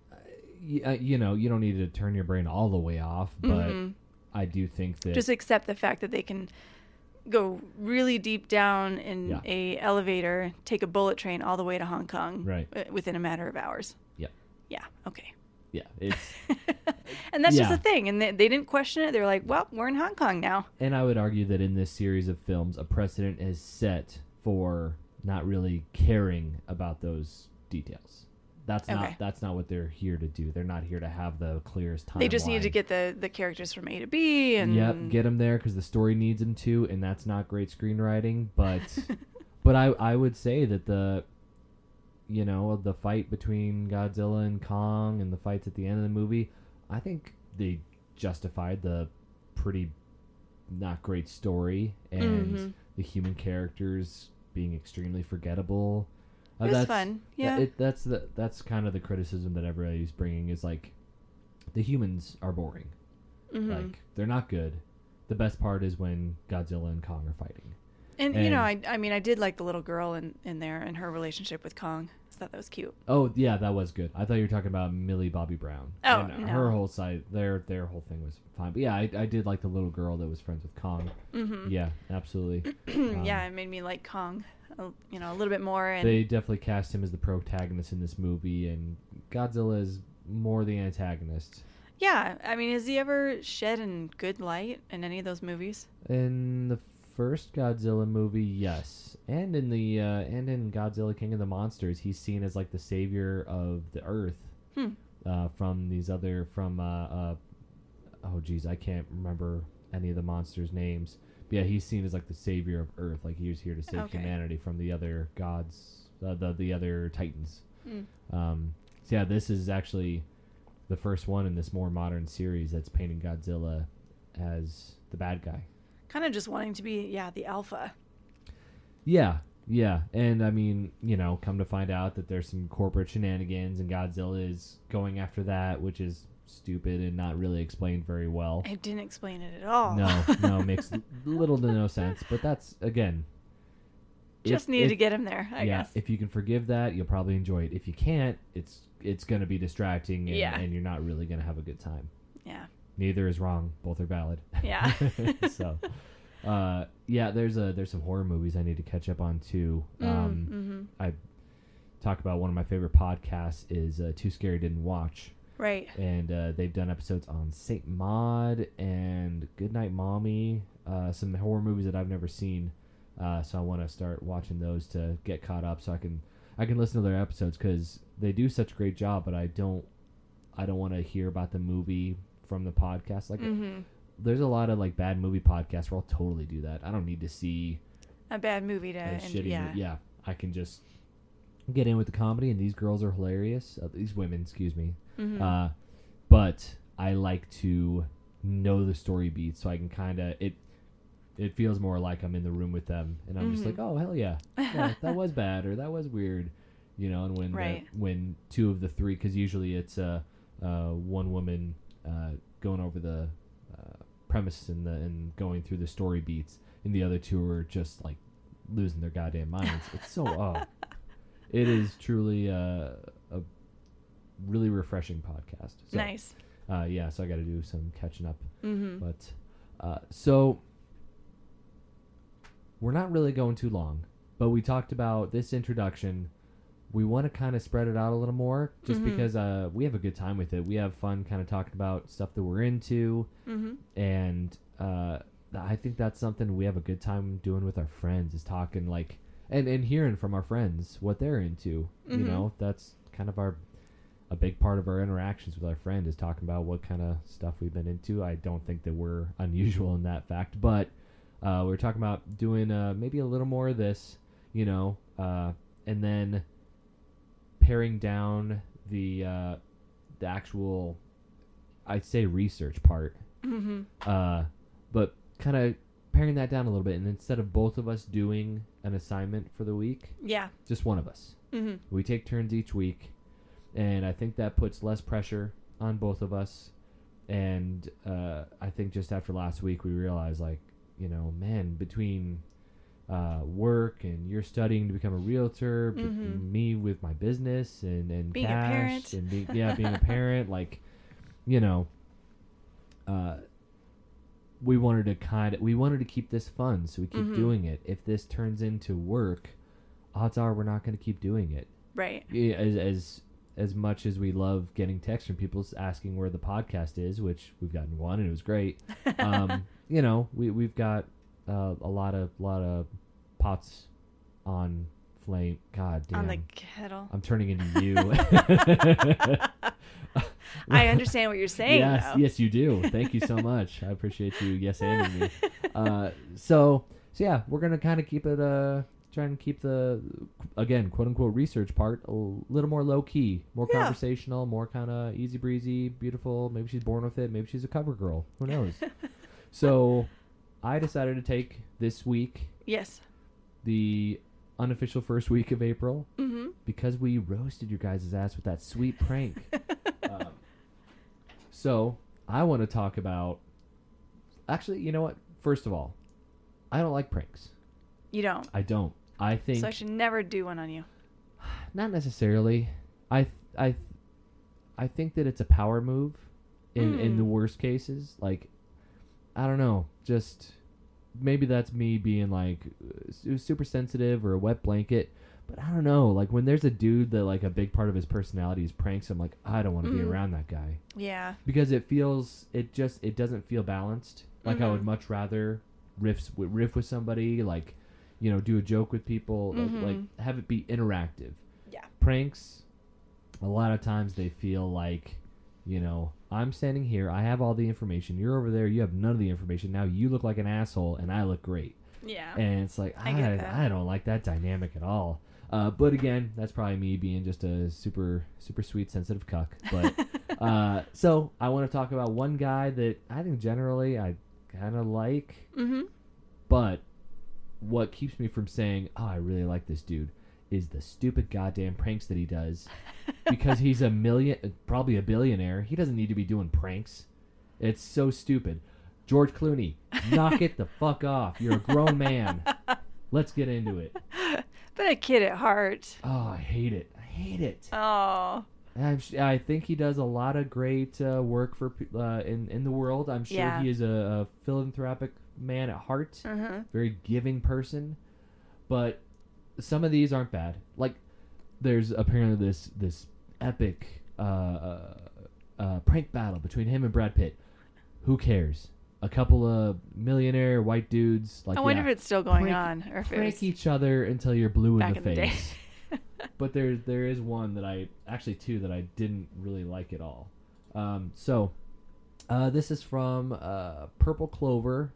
Speaker 1: uh, you know, you don't need to turn your brain all the way off, but
Speaker 2: Mhm.
Speaker 1: I do think that
Speaker 2: just accept the fact that they can go really deep down in
Speaker 1: Yeah.
Speaker 2: a elevator, take a bullet train all the way to Hong Kong
Speaker 1: Right.
Speaker 2: uh, within a matter of hours.
Speaker 1: Yeah.
Speaker 2: Yeah. Okay.
Speaker 1: yeah, it's
Speaker 2: and that's just a thing. And they, they didn't question it. They're like, well, we're in Hong Kong now.
Speaker 1: And I would argue that in this series of films, a precedent is set for not really caring about those details. That's not that's not what they're here to do. They're not here to have the clearest time.
Speaker 2: They just need to get the, the characters from A to B. And
Speaker 1: yep, get them there because the story needs them to, and that's not great screenwriting. But but I I would say that the you know the fight between Godzilla and Kong and the fights at the end of the movie, I think they justified the pretty not great story and
Speaker 2: Mhm.
Speaker 1: the human characters being extremely forgettable. Uh,
Speaker 2: It was
Speaker 1: that's,
Speaker 2: fun.
Speaker 1: that-
Speaker 2: Yeah.
Speaker 1: it, that's the that's kind of the criticism that everybody's bringing is like the humans are boring.
Speaker 2: Mhm.
Speaker 1: Like they're not good. The best part is when Godzilla and Kong are fighting.
Speaker 2: And, you know, I, I mean, I did like the little girl in, in there and her relationship with Kong. I thought that was cute.
Speaker 1: Oh yeah, that was good. I thought you were talking about Millie Bobby Brown.
Speaker 2: Oh,
Speaker 1: and
Speaker 2: no.
Speaker 1: her whole side, their their whole thing was fine. But yeah, I, I did like the little girl that was friends with Kong.
Speaker 2: hmm
Speaker 1: Yeah, absolutely. Um,
Speaker 2: yeah, it made me like Kong, you know, a little bit more. And
Speaker 1: They definitely cast him as the protagonist in this movie, and Godzilla is more the antagonist.
Speaker 2: yeah, I mean, has he ever shed in good light in any of those movies?
Speaker 1: In the first Godzilla movie, yes, and in the uh, and in Godzilla King of the Monsters, he's seen as like the savior of the Earth
Speaker 2: Hmm.
Speaker 1: uh, from these other from uh, uh, oh geez, I can't remember any of the monsters' names. But yeah, he's seen as like the savior of Earth, like he was here to save
Speaker 2: Okay.
Speaker 1: humanity from the other gods, uh, the the other titans.
Speaker 2: Hmm.
Speaker 1: Um, so yeah, this is actually the first one in this more modern series that's painting Godzilla as the bad guy.
Speaker 2: Kind of just wanting to be, yeah, the alpha.
Speaker 1: Yeah, yeah, and I mean, you know, come to find out that there's some corporate shenanigans, and Godzilla is going after that, which is stupid and not really explained very well.
Speaker 2: It didn't explain it at all.
Speaker 1: No, no, makes little to no sense. But that's again,
Speaker 2: just
Speaker 1: if-
Speaker 2: needed
Speaker 1: if-
Speaker 2: to get him there, I
Speaker 1: yeah,
Speaker 2: guess.
Speaker 1: if you can forgive that, you'll probably enjoy it. If you can't, it's it's gonna be distracting, and,
Speaker 2: Yeah.
Speaker 1: and you're not really gonna have a good time.
Speaker 2: yeah.
Speaker 1: Neither is wrong. Both are valid.
Speaker 2: Yeah.
Speaker 1: so, uh, yeah, there's a there's some horror movies I need to catch up on too. Um,
Speaker 2: mm-hmm.
Speaker 1: I talk about one of my favorite podcasts is uh, Too Scary Didn't Watch,
Speaker 2: Right.
Speaker 1: and uh, they've done episodes on Saint Maud and Goodnight Mommy, uh, some horror movies that I've never seen. Uh, so I want to start watching those to get caught up, so I can I can listen to their episodes because they do such a great job. But I don't I don't want to hear about the movie from the podcast. Like
Speaker 2: hmm
Speaker 1: there's a lot of like bad movie podcasts where I'll totally do that. I don't need to see
Speaker 2: A bad movie to, and,
Speaker 1: shitty
Speaker 2: yeah.
Speaker 1: yeah i can just get in with the comedy and these girls are hilarious uh, these women excuse me
Speaker 2: Mhm.
Speaker 1: uh, but i like to know the story beats so i can kind of it it feels more like i'm in the room with them and i'm just
Speaker 2: Mhm.
Speaker 1: like oh hell yeah, yeah that was bad or that was weird you know and when the- when two of the three because usually it's uh, uh, one woman uh, going over the uh, premise and the and going through the story beats and the other two are just like losing their goddamn minds it's so oh it is truly uh, a really refreshing podcast so,
Speaker 2: nice.
Speaker 1: uh, yeah so i got to do some catching up
Speaker 2: hmm
Speaker 1: but uh, so we're not really going too long, but we talked about this introduction. We want to kind of spread it out a little more, just
Speaker 2: Mhm.
Speaker 1: because uh, we have a good time with it. We have fun, kind of talking about stuff that we're into,
Speaker 2: hmm
Speaker 1: and uh, I think that's something we have a good time doing with our friends. Is talking like and and hearing from our friends what they're into. You
Speaker 2: Mhm.
Speaker 1: know, that's kind of our a big part of our interactions with our friend is talking about what kind of stuff we've been into. I don't think that we're unusual in that fact, but uh, we are talking about doing uh, maybe a little more of this, you know, uh, and then paring down the uh, the actual, I'd say research part,
Speaker 2: hmm
Speaker 1: uh, but kind of paring that down a little bit. And instead of both of us doing an assignment for the week,
Speaker 2: Yeah.
Speaker 1: just one of us.
Speaker 2: hmm
Speaker 1: We take turns each week, and I think that puts less pressure on both of us. And uh, I think just after last week, we realized, like, you know, man, between uh, work and you're studying to become a realtor,
Speaker 2: Mhm.
Speaker 1: me with my business and and
Speaker 2: Being a
Speaker 1: cash
Speaker 2: parent.
Speaker 1: and be, yeah, being a parent, like, you know, uh, we wanted to kind of we wanted to keep this fun, so we keep
Speaker 2: Mhm.
Speaker 1: doing it. If this turns into work, odds are we're not going to keep doing it.
Speaker 2: Right.
Speaker 1: As as as much as we love getting texts from people asking where the podcast is, which we've gotten one and it was great. Um, you know, we we've got uh, a lot of lot of pots on flame. God damn,
Speaker 2: On the kettle.
Speaker 1: I'm turning into you.
Speaker 2: I understand what you're saying.
Speaker 1: yes,
Speaker 2: though.
Speaker 1: yes, you do. Thank you so much. I appreciate you. Yes, and me. Uh, so, so yeah, we're gonna kind of keep it. Uh, try and keep the again, quote unquote, research part a little more low key, more
Speaker 2: Yeah.
Speaker 1: conversational, more kind of easy breezy, beautiful. Maybe she's born with it. Maybe she's a cover girl. Who knows? so, I decided to take this week,
Speaker 2: yes.
Speaker 1: the unofficial first week of April,
Speaker 2: hmm
Speaker 1: because we roasted your guys' ass with that sweet prank. um, so I want to talk about. Actually, you know what? First of all, I don't like pranks.
Speaker 2: You don't.
Speaker 1: I don't. I think
Speaker 2: So I should never do one on you.
Speaker 1: not necessarily. I I I think that it's a power move in in
Speaker 2: Mm.
Speaker 1: the worst cases. Like I don't know, just maybe that's me being like super sensitive or a wet blanket. But I don't know, like when there's a dude that like a big part of his personality is pranks, I'm like I don't want to be
Speaker 2: Mm.
Speaker 1: around that guy
Speaker 2: Yeah.
Speaker 1: because it feels it just it doesn't feel balanced. Like I would
Speaker 2: Mhm.
Speaker 1: much rather riffs wi- riff with somebody, like you know, do a joke with people, like, like
Speaker 2: Mhm.
Speaker 1: have it be interactive.
Speaker 2: Yeah.
Speaker 1: Pranks, a lot of times they feel like, you know, I'm standing here, I have all the information. You're over there, you have none of the information. Now you look like an asshole, and I look great.
Speaker 2: Yeah.
Speaker 1: And it's like
Speaker 2: I
Speaker 1: I I, don't like that dynamic at all. Uh, but again, that's probably me being just a super super sweet sensitive cuck. But uh, so I want to talk about one guy that I think generally I kind of like,
Speaker 2: mm-hmm.
Speaker 1: but what keeps me from saying, "Oh, I really like this dude," is the stupid goddamn pranks that he does. because he's a million, probably a billionaire. He doesn't need to be doing pranks. It's so stupid. George Clooney, knock it the fuck off. You're a grown man. Let's get into it.
Speaker 2: but a kid at heart.
Speaker 1: Oh, I hate it. I hate it.
Speaker 2: Oh.
Speaker 1: I'm I think he does a lot of great uh, work for uh, in in the world. I'm sure
Speaker 2: Yeah.
Speaker 1: he is a, a philanthropic man at heart,
Speaker 2: Uh-huh.
Speaker 1: very giving person. But some of these aren't bad. Like there's apparently this this epic uh, uh, uh, prank battle between him and Brad Pitt. Who cares? A couple of millionaire white dudes like
Speaker 2: I wonder
Speaker 1: yeah,
Speaker 2: if it's still going
Speaker 1: prank-
Speaker 2: on or if
Speaker 1: prank
Speaker 2: was
Speaker 1: each other until you're blue in the
Speaker 2: in the
Speaker 1: face. but there there is one that I actually two that I didn't really like at all. Um, so uh, this is from uh, Purple Clover,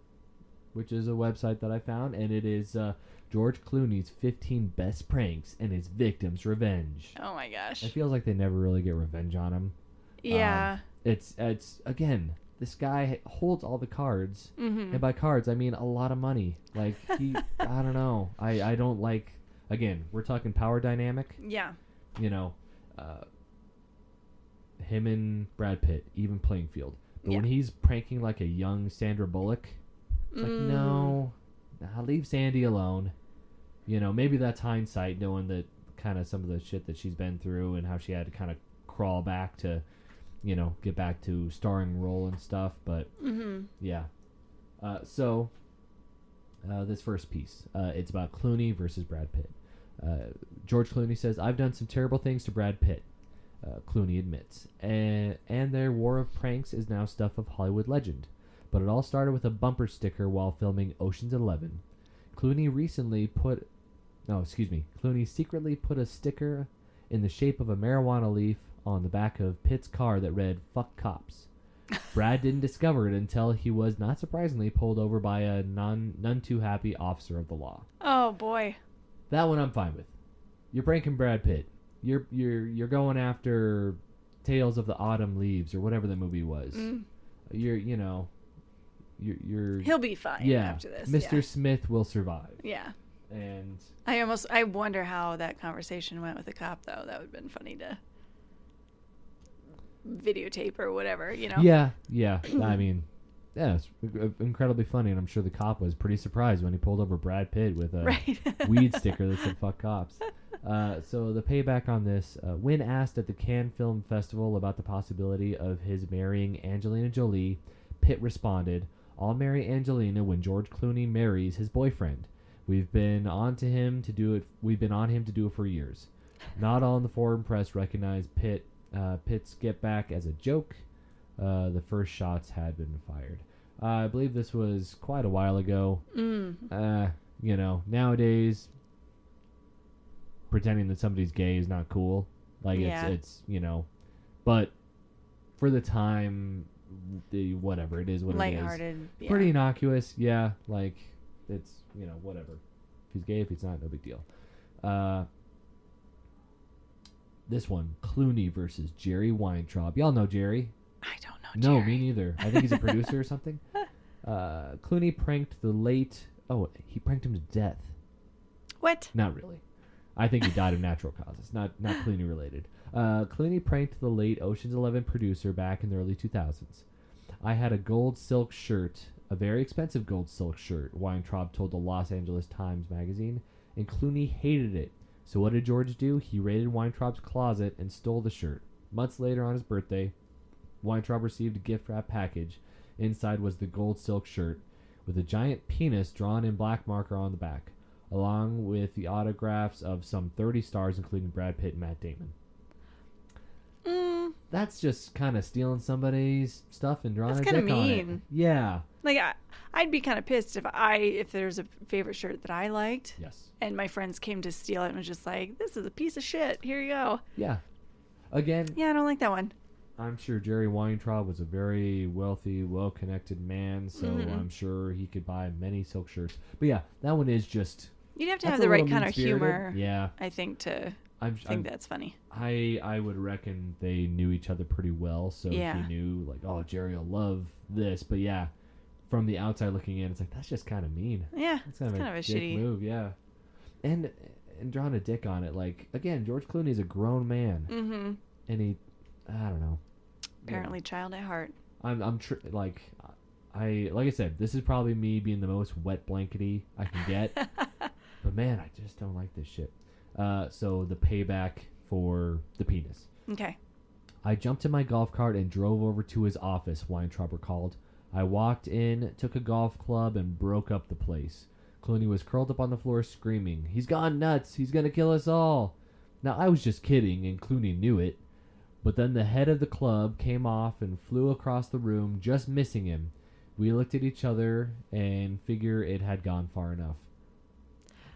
Speaker 1: which is a website that I found, and it is uh, George Clooney's 15 best pranks and his victim's revenge.
Speaker 2: oh my gosh.
Speaker 1: It feels like they never really get revenge on him.
Speaker 2: yeah.
Speaker 1: It's it's again this guy holds all the cards,
Speaker 2: mm-hmm.
Speaker 1: and by cards I mean a lot of money. Like he, I don't know. I I don't like. Again, we're talking power dynamic
Speaker 2: Yeah.
Speaker 1: you know, uh, him and Brad Pitt, even playing field. But when he's pranking like a young Sandra Bullock, it's like
Speaker 2: Mm.
Speaker 1: no, nah, leave Sandy alone. You know, maybe that's hindsight, knowing that kind of some of the shit that she's been through and how she had to kind of crawl back to, you know, get back to starring role and stuff. But
Speaker 2: Mm-hmm.
Speaker 1: yeah. Uh, so, uh, this first piece, uh, it's about Clooney versus Brad Pitt. Uh, George Clooney says, "I've done some terrible things to Brad Pitt." Uh, Clooney admits, and and their war of pranks is now stuff of Hollywood legend. But it all started with a bumper sticker while filming Ocean's Eleven. Clooney recently put, no, excuse me, Clooney secretly put a sticker in the shape of a marijuana leaf on the back of Pitt's car that read "Fuck cops." Brad didn't discover it until he was, not surprisingly, pulled over by a non none too happy officer of the law.
Speaker 2: Oh boy.
Speaker 1: That one I'm fine with. You're pranking Brad Pitt. You're you're you're going after Tales of the Autumn Leaves or whatever the movie was.
Speaker 2: Mm.
Speaker 1: You're you know you're you're
Speaker 2: He'll be fine
Speaker 1: yeah.
Speaker 2: after this.
Speaker 1: Mr. Smith will survive.
Speaker 2: Yeah.
Speaker 1: And
Speaker 2: I almost I wonder how that conversation went with the cop though. That would have been funny to videotape or whatever, you know.
Speaker 1: yeah, yeah. I mean, yeah, it's incredibly funny, and I'm sure the cop was pretty surprised when he pulled over Brad Pitt with a
Speaker 2: Right.
Speaker 1: weed sticker that said "fuck cops." Uh, so the payback on this, uh, when asked at the Cannes Film Festival about the possibility of his marrying Angelina Jolie, Pitt responded, "I'll marry Angelina when George Clooney marries his boyfriend. We've been on to him to do it. We've been on him to do it for years. Not all in the foreign press recognized Pitt uh, Pitt's get back as a joke. Uh, the first shots had been fired. Uh, I believe this was quite a while ago
Speaker 2: Mm.
Speaker 1: uh, you know, nowadays pretending that somebody's gay is not cool. Like
Speaker 2: Yeah.
Speaker 1: it's it's you know, but for the time, the whatever it is, what it is,
Speaker 2: Yeah.
Speaker 1: pretty innocuous. Yeah, like it's you know whatever. If he's gay, if he's not, no big deal. Uh, this one, Clooney versus Jerry Weintraub. Y'all know Jerry.
Speaker 2: I don't know.
Speaker 1: No,
Speaker 2: Jerry.
Speaker 1: me neither. I think he's a producer or something. Uh, Clooney pranked the late. Oh, he pranked him to death.
Speaker 2: What?
Speaker 1: Not really. I think he died of natural causes, not not Clooney related. Uh, Clooney pranked the late Ocean's Eleven producer back in the early 2000s. I had a gold silk shirt a very expensive gold silk shirt, Weintraub told the Los Angeles Times magazine, and Clooney hated it. So what did George do? He raided Weintraub's closet and stole the shirt. Months later, on his birthday, Weintraub received a gift wrap package. Inside was the gold silk shirt with a giant penis drawn in black marker on the back, along with the autographs of some 30 stars, including Brad Pitt and Matt Damon.
Speaker 2: Mm,
Speaker 1: That's just kind of stealing somebody's stuff and drawing
Speaker 2: That's
Speaker 1: a dick on it.
Speaker 2: mean.
Speaker 1: Yeah.
Speaker 2: Like I, I'd be kind of pissed if I if there's a favorite shirt that I liked
Speaker 1: Yes.
Speaker 2: and my friends came to steal it and was just like, "This is a piece of shit. Here you go."
Speaker 1: Yeah. Again,
Speaker 2: Yeah, I don't like that one.
Speaker 1: I'm sure Jerry Weintraub was a very wealthy, well-connected man, so
Speaker 2: Mhm.
Speaker 1: I'm sure he could buy many silk shirts. But yeah, that one is just
Speaker 2: You'd have to have the right kind of humor,
Speaker 1: Yeah,
Speaker 2: I think, to
Speaker 1: I'm,
Speaker 2: think
Speaker 1: I'm
Speaker 2: that's funny.
Speaker 1: I I would reckon they knew each other pretty well, so
Speaker 2: Yeah.
Speaker 1: he knew like, oh, Jerry will love this. But yeah, from the outside looking in, it's like that's just kind of mean.
Speaker 2: Yeah,
Speaker 1: That's kind,
Speaker 2: it's
Speaker 1: of,
Speaker 2: kind
Speaker 1: a
Speaker 2: of a shitty.
Speaker 1: move, yeah. And and drawing a dick on it, like again, George Clooney's a grown man,
Speaker 2: Mm-hmm.
Speaker 1: and he, I don't know.
Speaker 2: Apparently, child at heart.
Speaker 1: I'm I'm tr- like, I like I said, this is probably me being the most wet blankety I can get. but man, I just don't like this shit. Uh, so the payback for the penis.
Speaker 2: okay.
Speaker 1: I jumped in my golf cart and drove over to his office, Weintraub recalled. I walked in, took a golf club, and broke up the place. Clooney was curled up on the floor screaming, He's gone nuts! He's gonna kill us all! Now, I was just kidding, and Clooney knew it. But then the head of the club came off and flew across the room, just missing him. We looked at each other and figure it had gone far enough.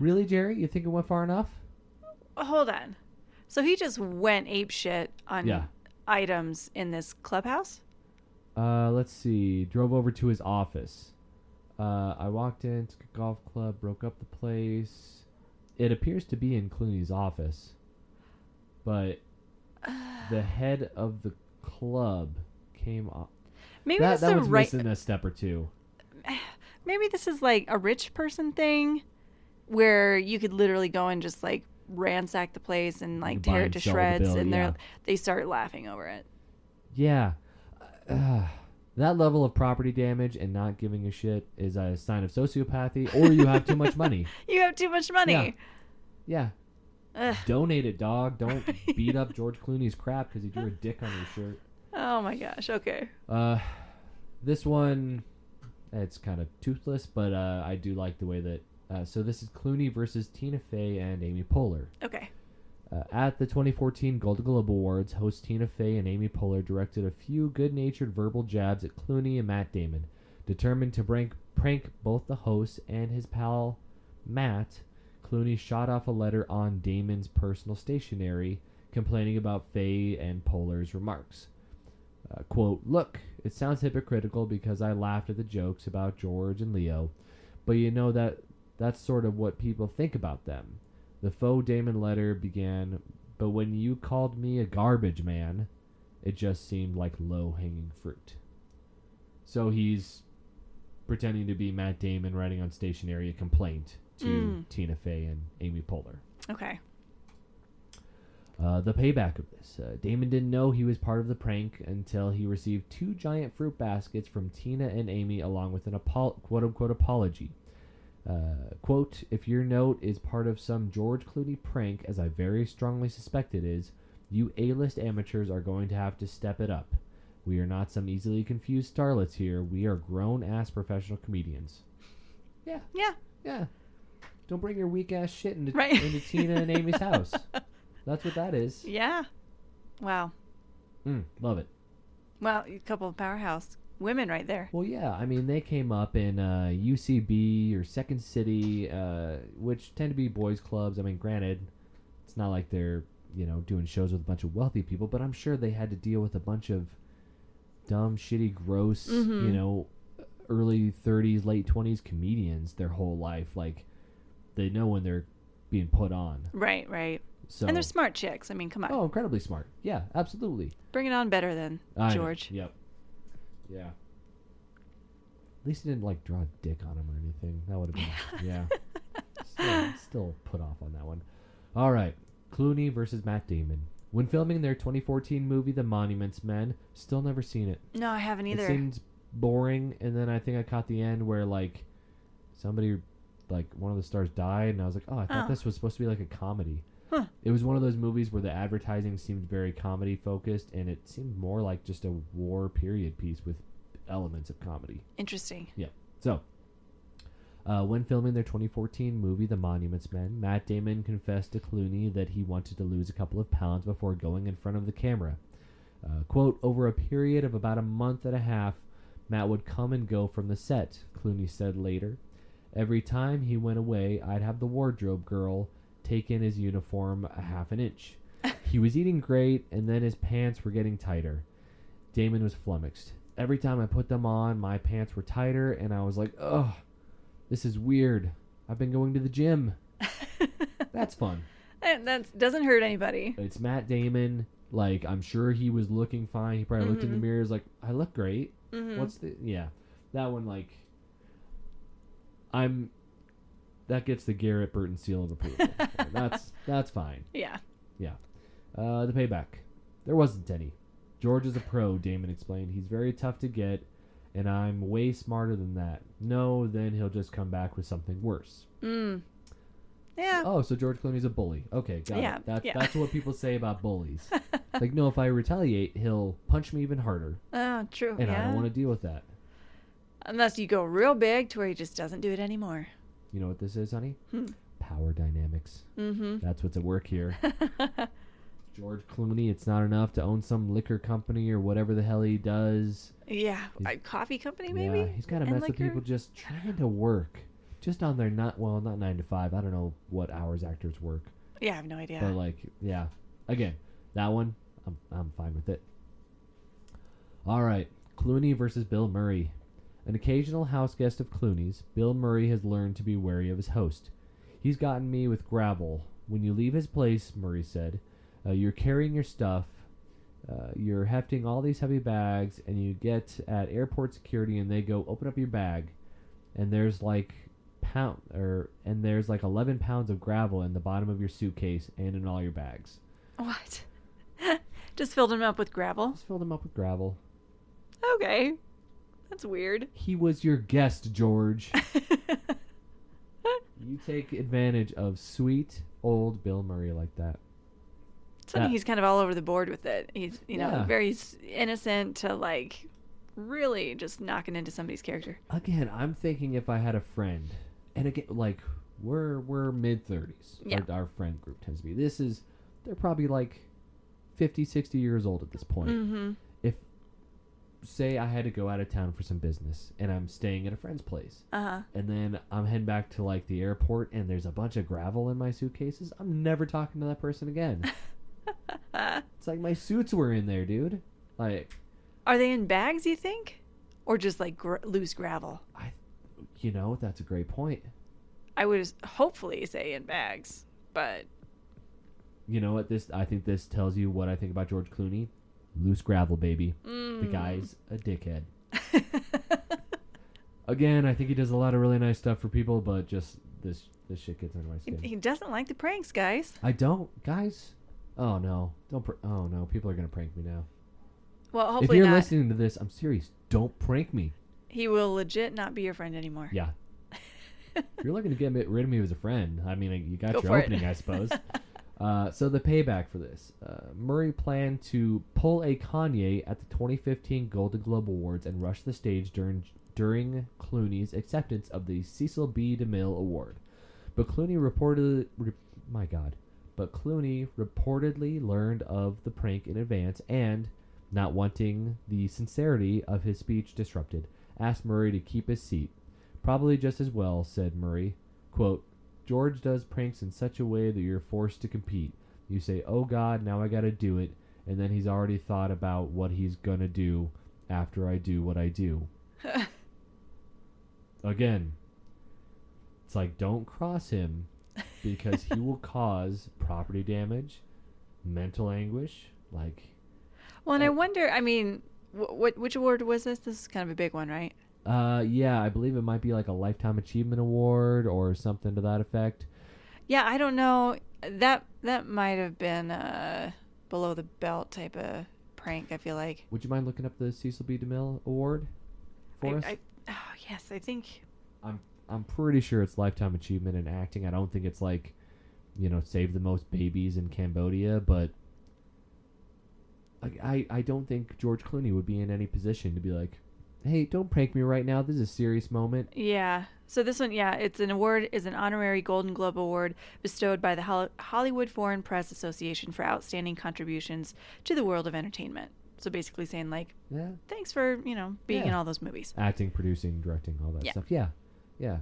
Speaker 1: Really, Jerry? You think it went far enough?
Speaker 2: Hold on. So he just went ape shit on
Speaker 1: Yeah.
Speaker 2: items in this clubhouse.
Speaker 1: Uh, let's see. Drove over to his office. Uh, I walked in, took a golf club, broke up the place. It appears to be in Clooney's office, but the head of the club came off.
Speaker 2: Maybe
Speaker 1: That that
Speaker 2: right.
Speaker 1: missing a step or two.
Speaker 2: Maybe this is like a rich person thing, where you could literally go and just like ransack the place and like tear it to shreds,
Speaker 1: bill,
Speaker 2: and
Speaker 1: yeah.
Speaker 2: they're they start laughing over it.
Speaker 1: Yeah, uh, that level of property damage and not giving a shit is a sign of sociopathy, or you have too much money.
Speaker 2: You have too much money.
Speaker 1: Yeah,
Speaker 2: Ugh.
Speaker 1: donate it, dog. Don't beat up George Clooney's crap because he drew a dick on your shirt.
Speaker 2: Oh my gosh. Okay.
Speaker 1: Uh, this one, it's kind of toothless, but uh, I do like the way that. Uh, so this is Clooney versus Tina Fey and Amy Poehler.
Speaker 2: Okay.
Speaker 1: Uh, at the 2014 Golden Globe Awards, host Tina Fey and Amy Poehler directed a few good-natured verbal jabs at Clooney and Matt Damon. Determined to prank, prank both the host and his pal Matt, Clooney shot off a letter on Damon's personal stationery, complaining about Fey and Poehler's remarks. Uh, quote, Look, it sounds hypocritical because I laughed at the jokes about George and Leo, but you know that that's sort of what people think about them. The faux Damon letter began, but when you called me a garbage man, it just seemed like low hanging fruit. So he's pretending to be Matt Damon writing on stationery a complaint to
Speaker 2: Mm.
Speaker 1: Tina Fey and Amy Poehler.
Speaker 2: Okay.
Speaker 1: Uh, the payback of this. Uh, Damon didn't know he was part of the prank until he received two giant fruit baskets from Tina and Amy, along with an apo- quote unquote apology. Uh, quote, if your note is part of some George Clooney prank, as I very strongly suspect it is, you A list amateurs are going to have to step it up. We are not some easily confused starlets here. We are grown ass professional comedians. Yeah,
Speaker 2: Yeah.
Speaker 1: yeah. Don't bring your weak ass shit into,
Speaker 2: Right.
Speaker 1: into Tina and Amy's house. That's what that is.
Speaker 2: Yeah. Wow.
Speaker 1: Mm, love it.
Speaker 2: Well, a couple of powerhouse women right there.
Speaker 1: Well, yeah. I mean, they came up in uh, UCB or Second City, uh, which tend to be boys' clubs. I mean, granted, it's not like they're you know doing shows with a bunch of wealthy people, but I'm sure they had to deal with a bunch of dumb, shitty, gross,
Speaker 2: Mhm.
Speaker 1: you know, early 30s, late 20s comedians their whole life. Like, they know when they're being put on.
Speaker 2: Right, right.
Speaker 1: So,
Speaker 2: And they're smart chicks. I mean, come on.
Speaker 1: oh, incredibly smart. Yeah, absolutely.
Speaker 2: Bring it on better than. George.
Speaker 1: Yep. Yeah. At least he didn't like draw a dick on him or anything. That would have been yeah. Still, still put off on that one. All right, Clooney versus Matt Damon. When filming their 2014 movie The Monuments Men, still never seen it.
Speaker 2: No, I haven't either.
Speaker 1: It seems boring. And then I think I caught the end where like somebody, like one of the stars died, and I was like, oh, I thought
Speaker 2: Oh.
Speaker 1: this was supposed to be like a comedy.
Speaker 2: Huh.
Speaker 1: It was one of those movies where the advertising seemed very comedy focused, and it seemed more like just a war period piece with elements of comedy.
Speaker 2: Interesting. Yeah.
Speaker 1: So, uh, when filming their 2014 movie, The Monuments Men, Matt Damon confessed to Clooney that he wanted to lose a couple of pounds before going in front of the camera. Uh, quote, over a period of about a month and a half, Matt would come and go from the set, Clooney said later. Every time he went away, I'd have the wardrobe girl take in his uniform a half an inch. he was eating great, and then his pants were getting tighter. Damon was flummoxed. Every time I put them on, my pants were tighter, and I was like, ugh, this is weird. I've been going to the gym. That's fun.
Speaker 2: that doesn't hurt anybody.
Speaker 1: It's Matt Damon. Like, I'm sure he was looking fine. He probably looked in the
Speaker 2: Mhm.
Speaker 1: mirror, was like, I look great.
Speaker 2: hmm
Speaker 1: What's the. Yeah. That one, like. I'm. That gets the Garrett Burton seal of approval. that's that's fine.
Speaker 2: Yeah. Yeah.
Speaker 1: Uh, the payback. There wasn't any. George is a pro, Damon explained. He's very tough to get, and I'm way smarter than that. No, then he'll just come back with something worse.
Speaker 2: Mm. Yeah.
Speaker 1: Oh, so George Clooney's a bully. Okay, got
Speaker 2: Yeah,
Speaker 1: it. That's
Speaker 2: yeah.
Speaker 1: that's what people say about bullies. like, no, if I retaliate, he'll punch me even harder,
Speaker 2: Oh, true.
Speaker 1: and
Speaker 2: yeah.
Speaker 1: I don't want to deal with that.
Speaker 2: Unless you go real big to where he just doesn't do it anymore.
Speaker 1: You know what this is, honey?
Speaker 2: Hmm.
Speaker 1: Power dynamics.
Speaker 2: Mm-hmm.
Speaker 1: That's what's at work here. George Clooney, it's not enough to own some liquor company or whatever the hell he does.
Speaker 2: yeah. A coffee company, maybe?
Speaker 1: Yeah, he's got to mess with
Speaker 2: liquor?
Speaker 1: people just trying to work. Just on their not well, not nine to five. I don't know what hours actors work,
Speaker 2: Yeah, I have no idea.
Speaker 1: but like, yeah. Again, that one, I'm I'm fine with it. All right, Clooney versus Bill Murray. An occasional house guest of Clooney's, Bill Murray has learned to be wary of his host. He's gotten me with gravel. When you leave his place, Murray said, uh, you're carrying your stuff, uh, you're hefting all these heavy bags, and you get at airport security, and they go, open up your bag, and there's like pound or and there's like 11 pounds of gravel in the bottom of your suitcase and in all your bags.
Speaker 2: what? just filled him up with gravel.
Speaker 1: Just filled them up with gravel.
Speaker 2: Okay. That's weird.
Speaker 1: He was your guest, George. you take advantage of sweet old Bill Murray like that.
Speaker 2: So
Speaker 1: Yeah.
Speaker 2: he's kind of all over the board with it. He's, you know,
Speaker 1: Yeah.
Speaker 2: very innocent to like really just knocking into somebody's character.
Speaker 1: Again, I'm thinking if I had a friend, and again, like we're we're mid 30s.
Speaker 2: Yeah.
Speaker 1: Our, our friend group tends to be. This is they're probably like 50, 60 years old at this point.
Speaker 2: Mm-hmm.
Speaker 1: Say I had to go out of town for some business and I'm staying at a friend's place,
Speaker 2: Uh-huh.
Speaker 1: and then I'm heading back to like the airport and there's a bunch of gravel in my suitcases, I'm never talking to that person again. it's like my suits were in there, dude. Like
Speaker 2: Are they in bags, you think? Or just like gr- loose gravel?
Speaker 1: I, you know, that's a great point.
Speaker 2: I would hopefully say in bags, but
Speaker 1: You know what? This I think this tells you what I think about George Clooney. Loose gravel, baby. The
Speaker 2: mm.
Speaker 1: guy's a dickhead. Again, I think he does a lot of really nice stuff for people, but just this this shit gets under my skin.
Speaker 2: he doesn't like the pranks, guys.
Speaker 1: I don't, guys. Oh no, don't. Pr- oh no, people are gonna prank me now.
Speaker 2: Well,
Speaker 1: if
Speaker 2: hopefully
Speaker 1: you're
Speaker 2: not.
Speaker 1: listening to this, I'm serious. Don't prank me.
Speaker 2: He will legit not be your friend anymore.
Speaker 1: Yeah. if you're looking to get rid of me as a friend, I mean, you got
Speaker 2: Go
Speaker 1: your opening, I suppose. uh, so the payback for this, uh, Murray planned to pull a Kanye at the 2015 Golden Globe Awards and rush the stage during during Clooney's acceptance of the Cecil B. DeMille Award. But Clooney reportedly, re- my God, but Clooney reportedly learned of the prank in advance and, not wanting the sincerity of his speech disrupted, asked Murray to keep his seat. Probably just as well, said Murray. Quote, George does pranks in such a way that you're forced to compete. You say, oh God, now I gotta do it, and then he's already thought about what he's gonna do after I do what I do. Again, it's like, don't cross him because he will cause property damage, mental anguish. Like,
Speaker 2: well, and I
Speaker 1: Uh,
Speaker 2: wonder. I mean, wh- what which award was this? This is kind of a big one, right?
Speaker 1: Uh, yeah, I believe it might be like a Lifetime Achievement Award or something to that effect.
Speaker 2: Yeah, I don't know. That that might have been a below the belt type of prank. I feel like.
Speaker 1: Would you mind looking up the Cecil B. DeMille Award? for
Speaker 2: I,
Speaker 1: us?
Speaker 2: I, oh, yes, I think.
Speaker 1: I'm I'm pretty sure it's lifetime achievement in acting. I don't think it's like, you know, save the most babies in Cambodia, but like I, I don't think George Clooney would be in any position to be like, hey, don't prank me right now. This is a serious moment.
Speaker 2: Yeah. So this one, yeah, it's an award is an honorary Golden Globe Award bestowed by the Hol- Hollywood Foreign Press Association for outstanding contributions to the world of entertainment. So basically saying like,
Speaker 1: Yeah,
Speaker 2: thanks for you know being in all those movies.
Speaker 1: acting, producing, directing, all that
Speaker 2: Yeah.
Speaker 1: stuff. Yeah, yeah.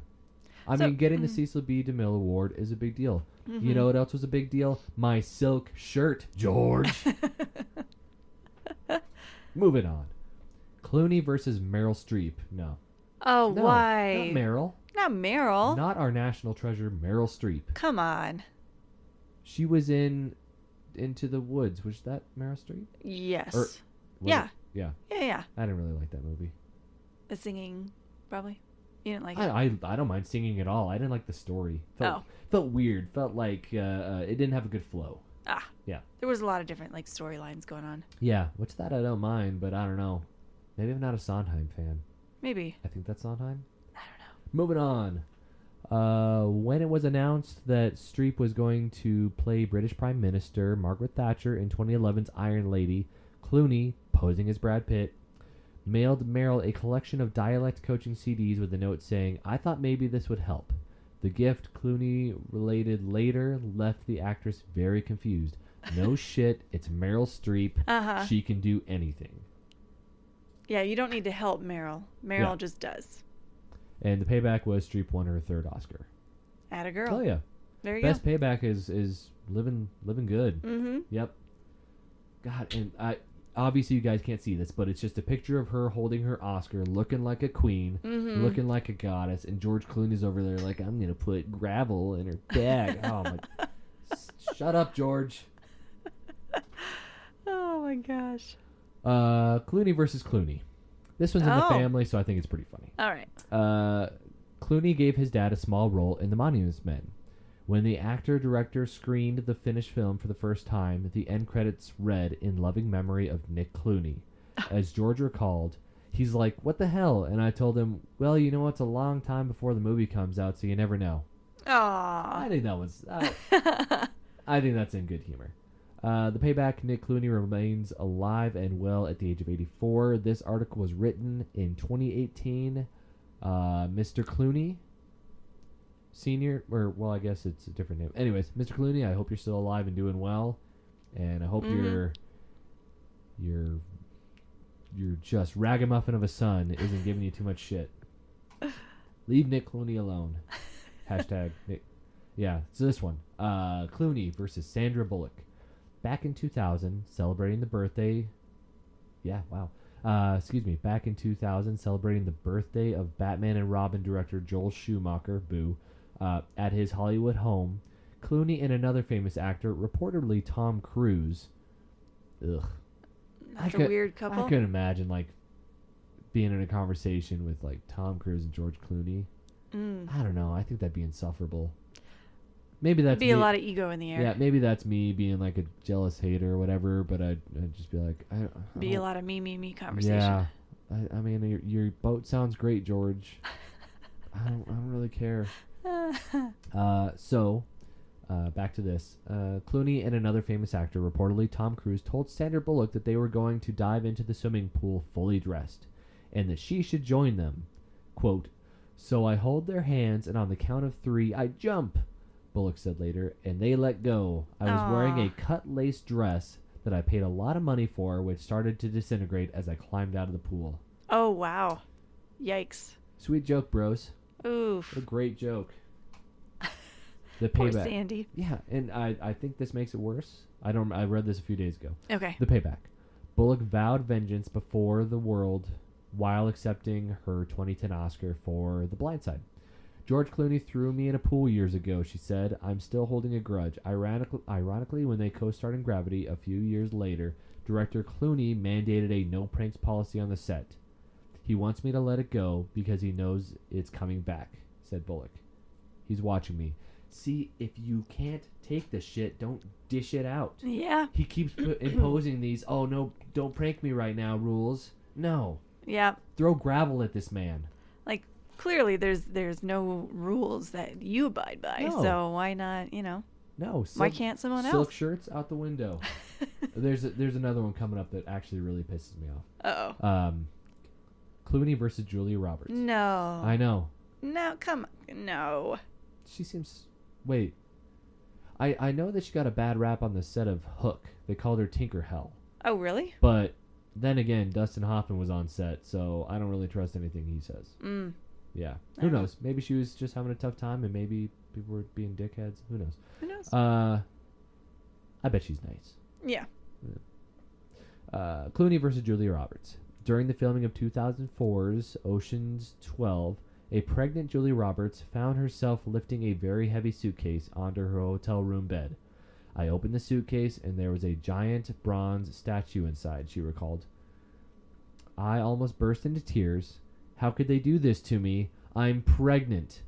Speaker 1: I
Speaker 2: So-
Speaker 1: mean, getting the
Speaker 2: mhm.
Speaker 1: Cecil B. DeMille Award is a big deal. You
Speaker 2: Mhm.
Speaker 1: know what else was a big deal? My silk shirt, George. Moving on. Clooney versus Meryl Streep. No.
Speaker 2: oh,
Speaker 1: no
Speaker 2: why?
Speaker 1: Not Meryl.
Speaker 2: Not Meryl.
Speaker 1: Not our national treasure, Meryl Streep.
Speaker 2: Come on.
Speaker 1: She was in Into the Woods. Was that Meryl Streep?
Speaker 2: Yes.
Speaker 1: Or-
Speaker 2: Yeah.
Speaker 1: it? Yeah.
Speaker 2: yeah, yeah.
Speaker 1: I didn't really like that movie.
Speaker 2: The singing, probably. You didn't like it.
Speaker 1: I, I, I don't mind singing at all. I didn't like the story. Felt,
Speaker 2: Oh.
Speaker 1: felt weird. Felt like uh, uh, it didn't have a good flow.
Speaker 2: Ah.
Speaker 1: Yeah.
Speaker 2: There was a lot of different like storylines going on.
Speaker 1: Yeah, which that I don't mind, but I don't know. Maybe I'm not a Sondheim fan.
Speaker 2: Maybe.
Speaker 1: I think that's Sondheim.
Speaker 2: I don't know.
Speaker 1: Moving on. Uh, when it was announced that Streep was going to play British Prime Minister Margaret Thatcher in 2011's Iron Lady, Clooney, posing as Brad Pitt, mailed Meryl a collection of dialect coaching CDs with a note saying, I thought maybe this would help. The gift, Clooney related later, left the actress very confused. No shit, it's Meryl Streep.
Speaker 2: Uh huh.
Speaker 1: She can do anything.
Speaker 2: Yeah, you don't need to help Meryl. Meryl
Speaker 1: Yeah.
Speaker 2: just does.
Speaker 1: And the payback was Streep won her third Oscar.
Speaker 2: At a girl.
Speaker 1: Oh yeah.
Speaker 2: There you
Speaker 1: Best payback is is living living good.
Speaker 2: go. Mm-hmm.
Speaker 1: Yep. God, and I obviously you guys can't see this, but it's just a picture of her holding her Oscar, looking like a queen,
Speaker 2: Mm-hmm.
Speaker 1: looking like a goddess, and George Clooney's over there like I'm gonna put gravel in her bag. oh my! S- Shut up, George.
Speaker 2: Oh my gosh.
Speaker 1: Uh, Clooney versus Clooney. This one's in the
Speaker 2: Oh.
Speaker 1: family, so I think it's pretty funny.
Speaker 2: All right.
Speaker 1: Uh, Clooney gave his dad a small role in The Monuments Men. When the actor director screened the finished film for the first time, the end credits read in loving memory of Nick Clooney. As George recalled, he's like, "What the hell?" And I told him, "Well, you know, it's a long time before the movie comes out, so you never know." I think that was. Uh, I think that's in good humor. Uh, the payback Nick Clooney remains alive and well at the age of 84. This article was written in 2018. Uh, Mr. Clooney, senior, or well, I guess it's a different name. Anyways, Mr. Clooney, I hope you're still alive and doing well, and I hope
Speaker 2: Mhm.
Speaker 1: your your your just ragamuffin of a son isn't giving you too much shit. Leave Nick Clooney alone. Hashtag Nick. Yeah, so this one. Uh, Clooney versus Sandra Bullock. Back in 2000, celebrating the birthday. Yeah, wow. Uh, excuse me. Back in 2000, celebrating the birthday of Batman and Robin director Joel Schumacher, boo, uh, at his Hollywood home, Clooney and another famous actor, reportedly Tom Cruise. Ugh. I
Speaker 2: That's a
Speaker 1: could-
Speaker 2: weird couple.
Speaker 1: I couldn't imagine like being in a conversation with like Tom Cruise and George Clooney.
Speaker 2: Mm.
Speaker 1: I don't know. I think that'd be insufferable. Maybe that's
Speaker 2: Be
Speaker 1: me.
Speaker 2: a lot of ego in the air.
Speaker 1: Yeah, maybe that's me being like a jealous hater or whatever. But I'd, I'd just be like, I, I
Speaker 2: Be a
Speaker 1: don't-
Speaker 2: lot of me, me, me conversation.
Speaker 1: Yeah, I, I mean, your, your boat sounds great, George. I don't, I don't really care. Uh, so, uh, back to this. Uh, Clooney and another famous actor, reportedly Tom Cruise, told Sandra Bullock that they were going to dive into the swimming pool fully dressed, and that she should join them. Quote, So I hold their hands, and on the count of three, I jump, Bullock said later, and they let go. I was wearing a cut lace dress that I paid a lot of money for, which started to disintegrate as I climbed out of the pool.
Speaker 2: oh wow. Yikes.
Speaker 1: Sweet joke, bros.
Speaker 2: Oof.
Speaker 1: What a great joke. The payback. Poor.
Speaker 2: Sandy.
Speaker 1: Yeah, and I, I think this makes it worse. I don't. I read this a few days ago.
Speaker 2: Okay.
Speaker 1: The payback. Bullock vowed vengeance before the world while accepting her 2010 Oscar for The Blind Side. George Clooney threw me in a pool years ago, she said. I'm still holding a grudge. Ironically, ironically, when they co-starred in Gravity a few years later, director Clooney mandated a no pranks policy on the set. He wants me to let it go because he knows it's coming back, said Bullock. He's watching me. See, if you can't take the shit, don't dish it out.
Speaker 2: Yeah.
Speaker 1: He keeps pu- imposing these, oh no, don't prank me right now rules. No.
Speaker 2: Yeah.
Speaker 1: Throw gravel at this man.
Speaker 2: Clearly there's there's no rules that you abide by.
Speaker 1: No.
Speaker 2: So why not, you know?
Speaker 1: No,
Speaker 2: Why can't someone
Speaker 1: silk
Speaker 2: else?
Speaker 1: Silk shirts out the window. there's a, there's another one coming up that actually really pisses me off.
Speaker 2: Uh-oh.
Speaker 1: Um, Clooney versus Julia Roberts.
Speaker 2: No.
Speaker 1: I know.
Speaker 2: No, come on. No.
Speaker 1: She seems. Wait. I I know that she got a bad rap on the set of Hook. They called her Tinker Hell.
Speaker 2: Oh, really?
Speaker 1: But then again, Dustin Hoffman was on set, so I don't really trust anything he says.
Speaker 2: Mm.
Speaker 1: Yeah. Who knows? Maybe she was just having a tough time, and maybe people were being dickheads. Who knows?
Speaker 2: Who knows?
Speaker 1: Uh, I bet she's nice.
Speaker 2: yeah.
Speaker 1: Uh, Clooney versus Julia Roberts. During the filming of 2004's Ocean's 12, a pregnant Julia Roberts found herself lifting a very heavy suitcase onto her hotel room bed. I opened the suitcase and there was a giant bronze statue inside, she recalled. I almost burst into tears. How could they do this to me? I'm pregnant.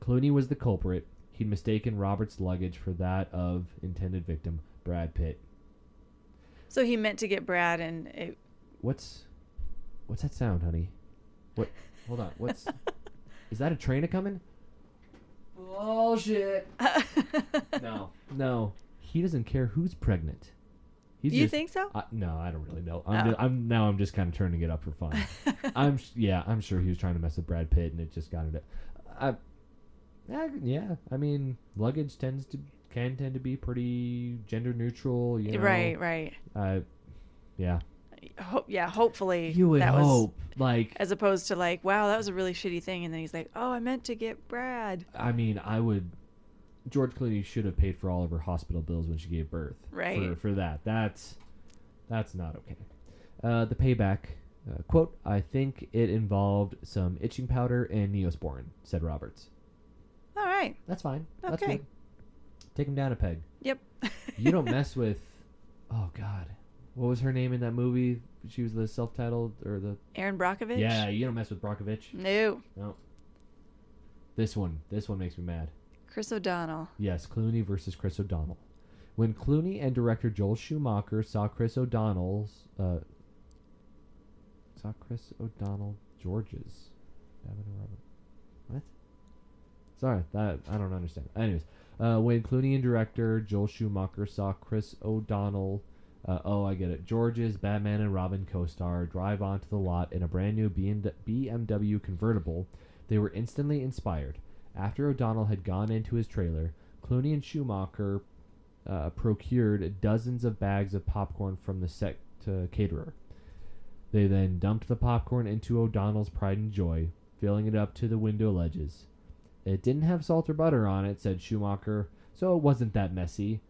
Speaker 1: Clooney was the culprit. He'd mistaken Roberts' luggage for that of intended victim, Brad Pitt.
Speaker 2: So he meant to get Brad and it
Speaker 1: What's what's that sound, honey? What? Hold on. What's is that a train a coming? Bullshit. No, no. He doesn't care who's pregnant. He's
Speaker 2: Do you
Speaker 1: just-
Speaker 2: think so?
Speaker 1: I, no, I don't really know. I'm,
Speaker 2: Oh.
Speaker 1: just, I'm now. I'm just kind of turning it up for fun. I'm yeah. I'm sure he was trying to mess with Brad Pitt, and it just got into. I, I, yeah. I mean, luggage tends to can tend to be pretty gender neutral. You know,
Speaker 2: Right, right.
Speaker 1: Uh, yeah.
Speaker 2: Ho- yeah, hopefully
Speaker 1: You would
Speaker 2: that was
Speaker 1: hope, like,
Speaker 2: as opposed to like, wow, that was a really shitty thing and then he's like, "Oh, I meant to get Brad."
Speaker 1: I mean, I would. George Clooney should have paid for all of her hospital bills when she gave birth.
Speaker 2: Right.
Speaker 1: For, for that, that's that's not okay. Uh, the payback uh, quote: "I think it involved some itching powder and Neosporin," said Roberts.
Speaker 2: All right.
Speaker 1: That's fine. That's
Speaker 2: Okay.
Speaker 1: good. Take him down a peg.
Speaker 2: Yep.
Speaker 1: You don't mess with. Oh God, what was her name in that movie? She was the self-titled or the.
Speaker 2: Erin Brockovich?
Speaker 1: Yeah, you don't mess with Brockovich.
Speaker 2: No.
Speaker 1: No. This one, this one makes me mad.
Speaker 2: Chris O'Donnell.
Speaker 1: Yes, Clooney versus Chris O'Donnell. When Clooney and director Joel Schumacher saw Chris O'Donnell's uh, saw Chris O'Donnell George's Batman and Robin. What? Sorry, that I don't understand. Anyways, uh, when Clooney and director Joel Schumacher saw Chris O'Donnell, uh, oh I get it, George's Batman and Robin co-star drive onto the lot in a brand new BMW convertible, they were instantly inspired. After O'Donnell had gone into his trailer, Clooney and Schumacher uh, procured dozens of bags of popcorn from the set to caterer. They then dumped the popcorn into O'Donnell's Pride and Joy, filling it up to the window ledges. It didn't have salt or butter on it, said Schumacher, so it wasn't that messy.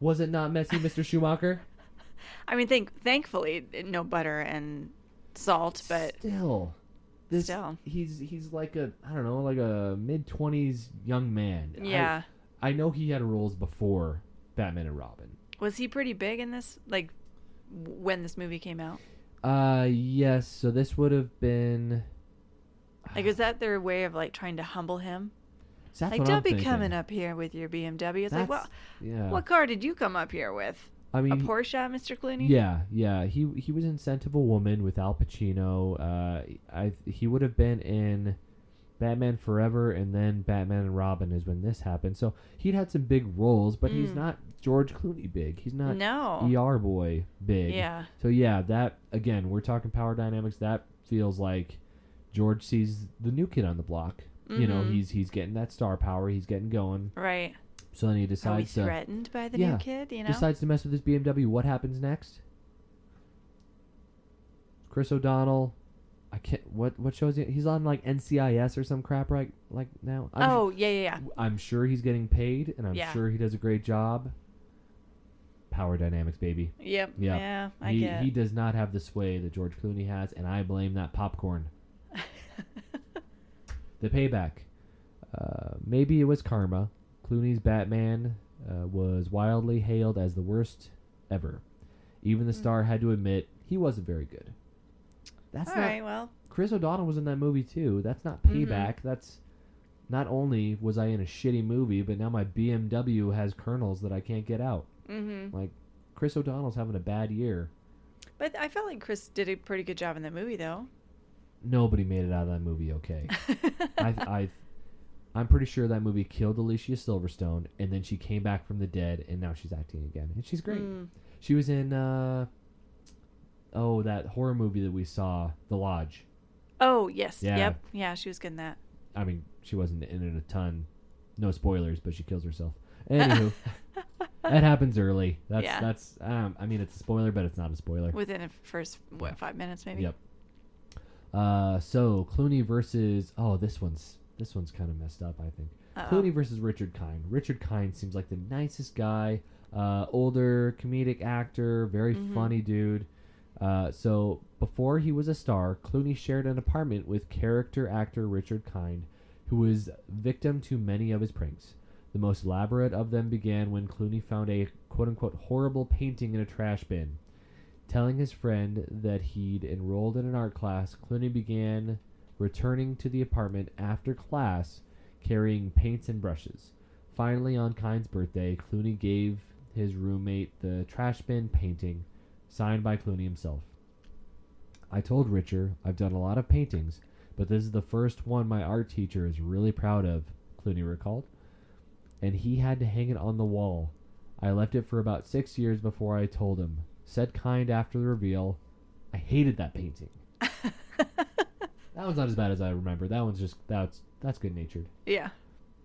Speaker 1: Was it not messy, Mr. Schumacher?
Speaker 2: I mean, think thankfully no butter and salt, but
Speaker 1: still, this
Speaker 2: Still.
Speaker 1: he's he's like a I don't know like a mid twenties young man.
Speaker 2: Yeah.
Speaker 1: I know he had roles before Batman and Robin.
Speaker 2: Was he pretty big in this like when this movie came out?
Speaker 1: Uh, yes. So this would have been.
Speaker 2: Like was that their way of like trying to humble him?
Speaker 1: That's
Speaker 2: like
Speaker 1: what
Speaker 2: don't
Speaker 1: I'm
Speaker 2: be
Speaker 1: thinking.
Speaker 2: coming up here with your BMW. It's like, well,
Speaker 1: yeah.
Speaker 2: what car did you come up here with?
Speaker 1: I mean,
Speaker 2: a Porsche, Mr. Clooney?
Speaker 1: yeah, yeah. He he was in Scent of a Woman with Al Pacino. Uh, I he would have been in Batman Forever, and then Batman and Robin is when this happened. So he'd had some big roles, but he's
Speaker 2: Mm.
Speaker 1: not George Clooney big. He's not
Speaker 2: No.
Speaker 1: ER boy big.
Speaker 2: Yeah.
Speaker 1: So yeah, that again, we're talking power dynamics. That feels like George sees the new kid on the block. You know,
Speaker 2: Mhm.
Speaker 1: he's he's getting that star power. He's getting going.
Speaker 2: Right.
Speaker 1: So then he
Speaker 2: Are we
Speaker 1: decides to
Speaker 2: threatened by the
Speaker 1: Yeah.
Speaker 2: new kid? You know.
Speaker 1: decides to mess with his BMW. What happens next? Chris O'Donnell. I can't. What what shows he? He's on like NCIS or some crap right like now. I'm,
Speaker 2: oh yeah, yeah, yeah.
Speaker 1: I'm sure he's getting paid, and I'm
Speaker 2: Yeah.
Speaker 1: sure he does a great job. Power dynamics, baby.
Speaker 2: Yep.
Speaker 1: Yeah.
Speaker 2: Yeah. I
Speaker 1: he
Speaker 2: get.
Speaker 1: he does not have the sway that George Clooney has, and I blame that popcorn. The payback. Uh, maybe it was karma. Clooney's Batman uh, was wildly hailed as the worst ever. Even the
Speaker 2: Hmm.
Speaker 1: star had to admit he wasn't very good. That's
Speaker 2: All
Speaker 1: not.
Speaker 2: right. Well.
Speaker 1: Chris O'Donnell was in that movie too. That's not
Speaker 2: Mhm.
Speaker 1: payback. That's not only was I in a shitty movie, but now my BMW has kernels that I can't get out.
Speaker 2: Mm-hmm.
Speaker 1: Like Chris O'Donnell's having a bad year.
Speaker 2: But I felt like Chris did a pretty good job in that movie, though.
Speaker 1: nobody made it out of that movie okay. I, I, I'm pretty sure that movie killed Alicia Silverstone, and then she came back from the dead, and now she's acting again, and she's great.
Speaker 2: Mm.
Speaker 1: She was in, uh, oh, that horror movie that we saw, The Lodge.
Speaker 2: Oh yes.
Speaker 1: Yeah.
Speaker 2: Yep. Yeah, she was good in that.
Speaker 1: I mean, she wasn't in it a ton. No spoilers, but she kills herself. Anywho, that happens early. That's
Speaker 2: Yeah.
Speaker 1: that's. Um, I mean, it's a spoiler, but it's not a spoiler.
Speaker 2: Within the first what five minutes maybe.
Speaker 1: Yep. Uh, so Clooney versus oh, this one's this one's kind of messed up. I think
Speaker 2: Uh-oh.
Speaker 1: Clooney versus Richard Kind. Richard Kind seems like the nicest guy. Uh, older comedic actor, very
Speaker 2: Mhm.
Speaker 1: funny dude. Uh, so before he was a star, Clooney shared an apartment with character actor Richard Kind, who was victim to many of his pranks. The most elaborate of them began when Clooney found a quote unquote horrible painting in a trash bin. Telling his friend that he'd enrolled in an art class, Clooney began returning to the apartment after class carrying paints and brushes. Finally, on Kind's birthday, Clooney gave his roommate the trash bin painting, signed by Clooney himself. I told Richard I've done a lot of paintings, but this is the first one my art teacher is really proud of, Clooney recalled. And he had to hang it on the wall. I left it for about six years before I told him. Said Kind after the reveal, I hated that painting. That one's not as bad as I remember. That one's just that's that's good natured.
Speaker 2: Yeah.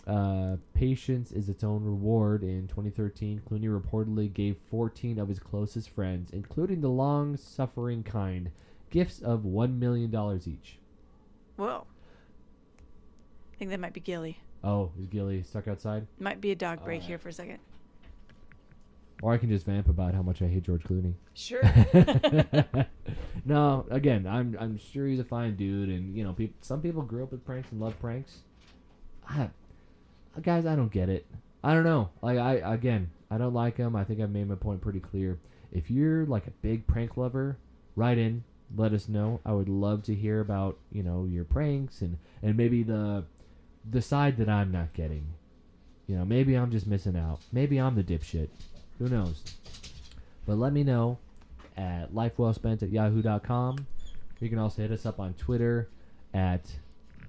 Speaker 1: Uh, patience is its own reward. In 2013, Clooney reportedly gave 14 of his closest friends, including the long-suffering kind, gifts of one million dollars each.
Speaker 2: Whoa. I think that might be Gilly.
Speaker 1: Oh, is Gilly stuck outside?
Speaker 2: Might be a dog break
Speaker 1: Alright.
Speaker 2: here for a second.
Speaker 1: Or I can just vamp about how much I hate George Clooney.
Speaker 2: Sure.
Speaker 1: no, again, I'm I'm sure he's a fine dude, and you know, peop some people grew up with pranks and love pranks. I, uh, guys, I don't get it. I don't know. Like I again, I don't like him. I think I made my point pretty clear. If you're like a big prank lover, write in, let us know. I would love to hear about you know your pranks and and maybe the the side that I'm not getting. You know, maybe I'm just missing out. Maybe I'm the dipshit. Who knows? But let me know at lifewellspent at yahoo.com. You can also hit us up on Twitter at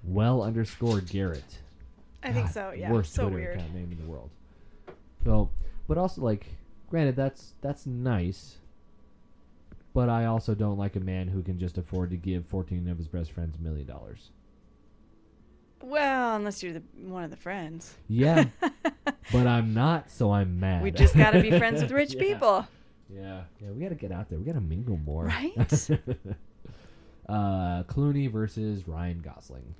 Speaker 1: well underscore Garrett.
Speaker 2: I think so. Yeah.
Speaker 1: Worst
Speaker 2: so
Speaker 1: Twitter
Speaker 2: weird.
Speaker 1: account name in the world. So, but also like, granted, that's that's nice. But I also don't like a man who can just afford to give 14 of his best friends a million dollars.
Speaker 2: Well, unless you're the one of the friends.
Speaker 1: Yeah, but I'm not, so I'm mad.
Speaker 2: We just got to be friends with rich
Speaker 1: Yeah.
Speaker 2: people.
Speaker 1: Yeah, yeah, we got to get out there. We got to mingle more.
Speaker 2: Right?
Speaker 1: uh, Clooney versus Ryan Gosling.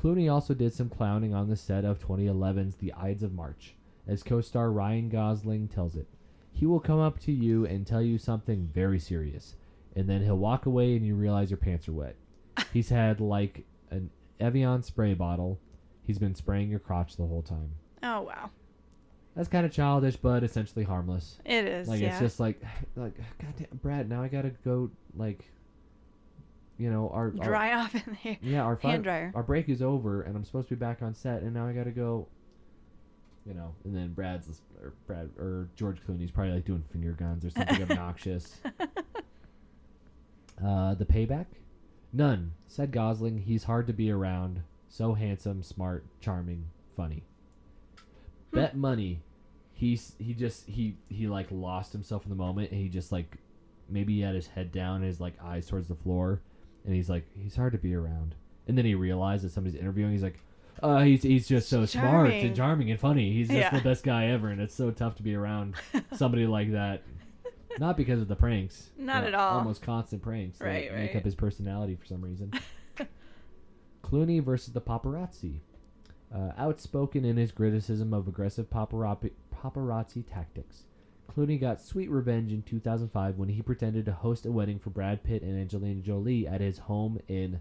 Speaker 1: Clooney also did some clowning on the set of 2011's The Ides of March, as co-star Ryan Gosling tells it. He will come up to you and tell you something very serious, and then he'll walk away and you realize your pants are wet. He's had like an Evian spray bottle. He's been spraying your crotch the whole time.
Speaker 2: Oh wow,
Speaker 1: That's kind of childish, but essentially harmless.
Speaker 2: it is.
Speaker 1: Like
Speaker 2: yeah.
Speaker 1: it's just like, like goddamn, Brad. Now I gotta go. Like, you know, our, our
Speaker 2: dry off in there.
Speaker 1: yeah, our
Speaker 2: hand dryer.
Speaker 1: our break is over, and I'm supposed to be back on set, and now I gotta go. You know, and then Brad's or Brad or George Clooney's probably like doing finger guns or something obnoxious. Uh, the payback, none. Said Gosling. He's hard to be around. So handsome, smart, charming, funny.
Speaker 2: Hmm.
Speaker 1: Bet money. He's he just he he like lost himself in the moment, and he just like maybe he had his head down, and his like eyes towards the floor, and he's like he's hard to be around. And then he realized that somebody's interviewing. He's like, uh, he's he's just so smart and charming and funny. He's just
Speaker 2: Yeah.
Speaker 1: the best guy ever, and it's so tough to be around somebody like that. Not because of the pranks.
Speaker 2: Not at all.
Speaker 1: Almost constant pranks that
Speaker 2: Right,
Speaker 1: make up his personality for some reason. Clooney versus the paparazzi. Uh, outspoken in his criticism of aggressive paparazzi, paparazzi tactics. Clooney got sweet revenge in 2005 when he pretended to host a wedding for Brad Pitt and Angelina Jolie at his home in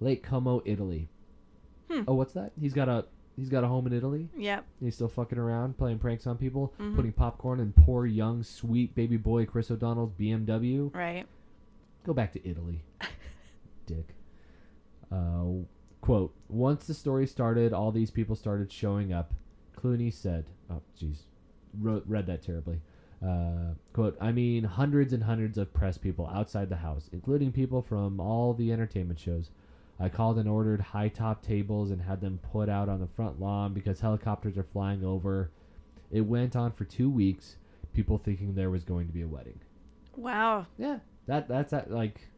Speaker 1: Lake Como, Italy.
Speaker 2: Hmm.
Speaker 1: Oh, what's that? He's got a he's got a home in Italy.
Speaker 2: Yep.
Speaker 1: He's still fucking around, playing pranks on people,
Speaker 2: Mhm.
Speaker 1: putting popcorn in poor young sweet baby boy Chris O'Donnell's BMW.
Speaker 2: Right.
Speaker 1: Go back to Italy, dick. Uh, quote: Once the story started, all these people started showing up. Clooney said, "Oh, jeez, read that terribly." Uh, quote, I mean, hundreds and hundreds of press people outside the house, including people from all the entertainment shows. I called and ordered high top tables and had them put out on the front lawn because helicopters are flying over. It went on for two weeks, people thinking there was going to be a wedding.
Speaker 2: Wow.
Speaker 1: Yeah, that that's uh, like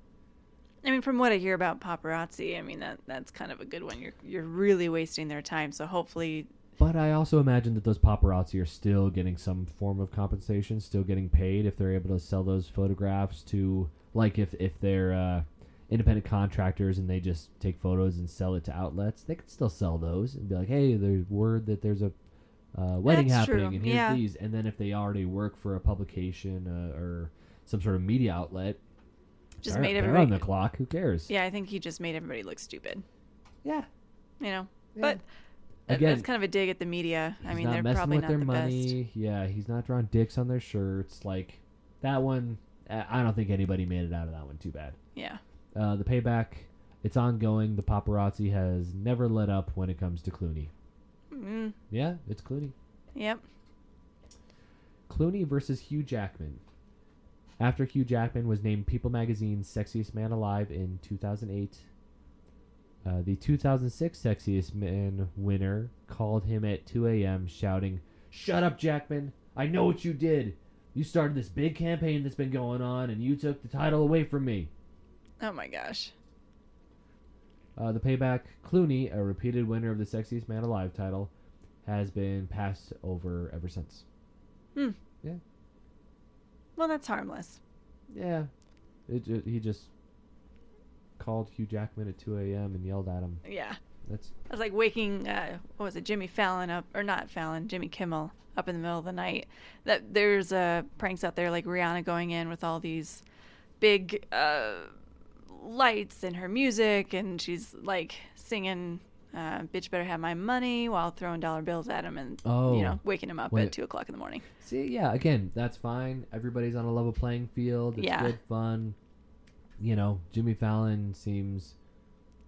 Speaker 2: I mean, from what I hear about paparazzi, I mean that that's kind of a good one. You're you're really wasting their time. So hopefully,
Speaker 1: But I also imagine that those paparazzi are still getting some form of compensation, still getting paid if they're able to sell those photographs to, like, if if they're uh, independent contractors and they just take photos and sell it to outlets, they could still sell those and be like, hey, there's word that there's a uh, wedding
Speaker 2: That's
Speaker 1: happening,
Speaker 2: true,
Speaker 1: and here's
Speaker 2: yeah.
Speaker 1: these. And then if they already work for a publication uh, or some sort of media outlet,
Speaker 2: just
Speaker 1: they're,
Speaker 2: made everybody.
Speaker 1: on the clock. Who cares?
Speaker 2: yeah, I think he just made everybody look stupid.
Speaker 1: yeah.
Speaker 2: You know,
Speaker 1: yeah.
Speaker 2: but
Speaker 1: Again,
Speaker 2: that's kind of a dig at the media. I mean,
Speaker 1: not
Speaker 2: they're
Speaker 1: messing
Speaker 2: probably
Speaker 1: with
Speaker 2: not
Speaker 1: their
Speaker 2: the
Speaker 1: money.
Speaker 2: best.
Speaker 1: Yeah, he's not drawing dicks on their shirts. Like that one, I I don't think anybody made it out of that one too bad.
Speaker 2: Yeah.
Speaker 1: Uh, the payback, it's ongoing. The paparazzi has never let up when it comes to Clooney.
Speaker 2: Mm,
Speaker 1: Yeah, it's Clooney.
Speaker 2: yep.
Speaker 1: Clooney versus Hugh Jackman. After Hugh Jackman was named People Magazine's Sexiest Man Alive in 2008, uh, the 2006 Sexiest Man winner called him at 2 a.m., shouting, Shut up, Jackman! I know what you did! You started this big campaign that's been going on, and you took the title away from me.
Speaker 2: Oh my gosh.
Speaker 1: Uh, the payback, Clooney, a repeated winner of the Sexiest Man Alive title, has been passed over ever since.
Speaker 2: Well, that's harmless.
Speaker 1: Yeah, it, ju- he just called Hugh Jackman at 2 a.m. and yelled at him.
Speaker 2: Yeah.
Speaker 1: That's
Speaker 2: I was like waking, uh, what was it, Jimmy Fallon up, or not Fallon, Jimmy Kimmel up in the middle of the night. That there's uh, pranks out there like Rihanna going in with all these big uh, lights and her music, and she's like singing, uh, "Bitch better have my money" while throwing dollar bills at him and
Speaker 1: Oh.
Speaker 2: you know waking him up
Speaker 1: When
Speaker 2: at two o'clock in the morning.
Speaker 1: see, yeah. Again, that's fine. Everybody's on a level playing field. It's
Speaker 2: Yeah.
Speaker 1: good fun. You know, Jimmy Fallon seems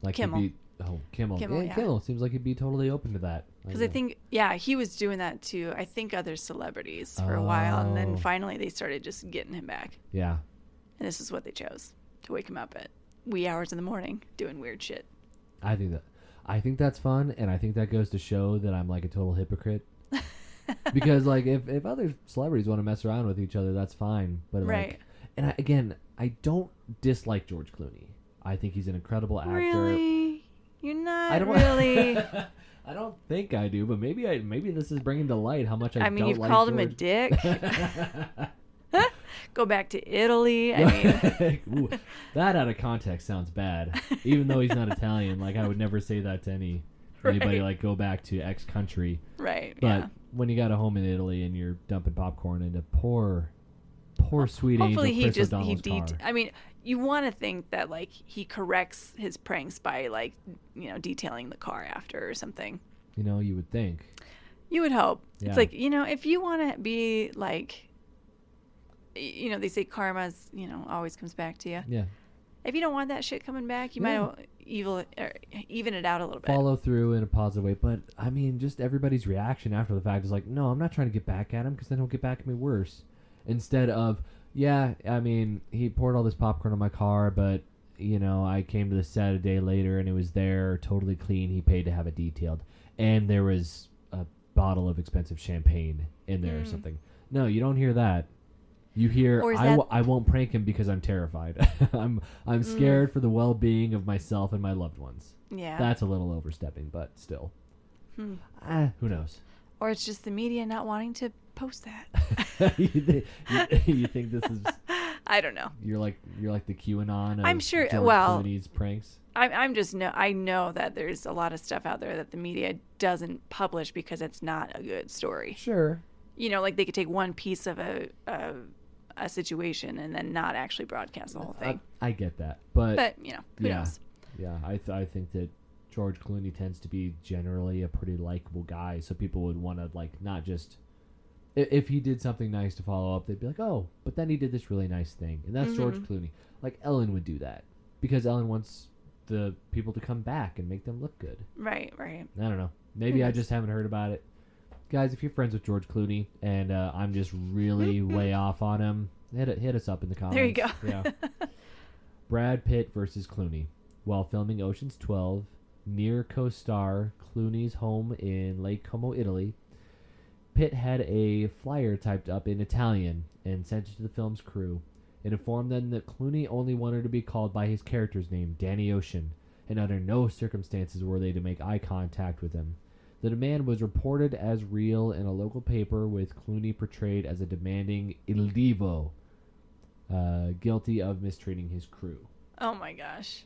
Speaker 1: like
Speaker 2: Kimmel.
Speaker 1: he'd be. Oh, Kimmel.
Speaker 2: Kimmel,
Speaker 1: yeah,
Speaker 2: yeah.
Speaker 1: Kimmel seems like he'd be totally open to that.
Speaker 2: Because I think, yeah, he was doing that to I think other celebrities for a while, and
Speaker 1: Oh.
Speaker 2: then finally they started just getting him back.
Speaker 1: Yeah.
Speaker 2: And this is what they chose to wake him up at wee hours in the morning doing weird shit.
Speaker 1: I think that I think that's fun, and I think that goes to show that I'm like a total hypocrite. because like if, if other celebrities want to mess around with each other, that's fine. But
Speaker 2: Right.
Speaker 1: like, and I, again, I don't dislike George Clooney. I think he's an incredible actor.
Speaker 2: Really? You're not
Speaker 1: I don't
Speaker 2: really.
Speaker 1: I don't think I do, but maybe I maybe this is bringing to light how much I.
Speaker 2: I mean,
Speaker 1: don't
Speaker 2: you've
Speaker 1: like
Speaker 2: called him a dick. Go back to Italy. I mean,
Speaker 1: Ooh, that out of context sounds bad. Even though he's not Italian, like I would never say that to any anybody.
Speaker 2: Right.
Speaker 1: Like go back to X country.
Speaker 2: right?
Speaker 1: But
Speaker 2: yeah.
Speaker 1: when you got a home in Italy and you're dumping popcorn into poor, poor sweet
Speaker 2: Hopefully,
Speaker 1: angel
Speaker 2: he
Speaker 1: Chris
Speaker 2: just he
Speaker 1: O'Donnell's car.
Speaker 2: I mean, you want to think that like he corrects his pranks by like you know detailing the car after or something.
Speaker 1: You know, you would think.
Speaker 2: You would hope.
Speaker 1: Yeah.
Speaker 2: It's like, you know, if you want to be like, you know, they say karma's, you know, always comes back to you.
Speaker 1: Yeah.
Speaker 2: If you don't want that shit coming back, you
Speaker 1: Yeah.
Speaker 2: might evil or even it out a little bit.
Speaker 1: Follow through in a positive way, but I mean, just everybody's reaction after the fact is like, no, I'm not trying to get back at him because then he'll get back at me worse. Instead of, yeah, I mean, he poured all this popcorn on my car, but you know, I came to the set a day later and it was there, totally clean. He paid to have it detailed, and there was a bottle of expensive champagne in there or
Speaker 2: Mm.
Speaker 1: something. No, you don't hear that. You hear, I,
Speaker 2: that-
Speaker 1: w- I won't prank him because I'm terrified. I'm I'm
Speaker 2: Mm.
Speaker 1: scared for the well being of myself and my loved ones.
Speaker 2: yeah.
Speaker 1: That's a little overstepping, but still.
Speaker 2: Hmm.
Speaker 1: Ah, who knows?
Speaker 2: Or it's just the media not wanting to post that.
Speaker 1: you, thi- you, you think this is
Speaker 2: I don't know.
Speaker 1: you're like you're like the QAnon of
Speaker 2: I'm sure-
Speaker 1: George
Speaker 2: well-
Speaker 1: Clooney's pranks?
Speaker 2: I'm, I'm just know I know that there's a lot of stuff out there that the media doesn't publish because it's not a good story.
Speaker 1: Sure.
Speaker 2: You know, like they could take one piece of a a, a situation and then not actually broadcast the whole thing.
Speaker 1: I, I get that, but,
Speaker 2: but you know, who
Speaker 1: yeah.
Speaker 2: knows?
Speaker 1: yeah, I th- I think that George Clooney tends to be generally a pretty likable guy, so people would want to like not just i- if he did something nice to follow up, they'd be like, oh, but then he did this really nice thing, and that's George
Speaker 2: Mhm.
Speaker 1: Clooney. Like Ellen would do that because Ellen wants the people to come back and make them look good.
Speaker 2: Right, right.
Speaker 1: I don't know. Maybe I just haven't heard about it. Guys, if you're friends with George Clooney and uh, I'm just really way off on him, hit hit us up in the comments.
Speaker 2: There you go.
Speaker 1: Yeah. Brad Pitt versus Clooney. While filming Ocean's 12, near co-star Clooney's home in Lake Como, Italy, Pitt had a flyer typed up in Italian and sent it to the film's crew. It informed them that Clooney only wanted to be called by his character's name, Danny Ocean, and under no circumstances were they to make eye contact with him. The demand was reported as real in a local paper, with Clooney portrayed as a demanding Il Divo, uh, guilty of mistreating his crew.
Speaker 2: Oh my gosh.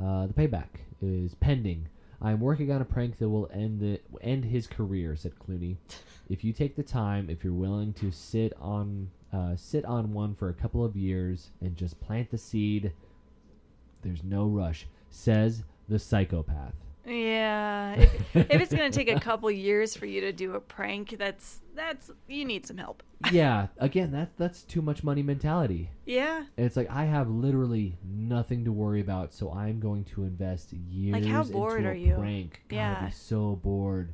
Speaker 1: Uh, the payback is pending. I am working on a prank that will end the end his career," said Clooney. "If you take the time, if you're willing to sit on uh, sit on one for a couple of years and just plant the seed, there's no rush," says the psychopath.
Speaker 2: Yeah. If, if it's gonna take a couple years for you to do a prank, that's that's you need some help.
Speaker 1: yeah, again, that that's too much money mentality.
Speaker 2: Yeah.
Speaker 1: It's like I have literally nothing to worry about, so I'm going to invest years
Speaker 2: how bored
Speaker 1: into
Speaker 2: are
Speaker 1: a
Speaker 2: you?
Speaker 1: prank. God, I'd
Speaker 2: Yeah.
Speaker 1: be so bored.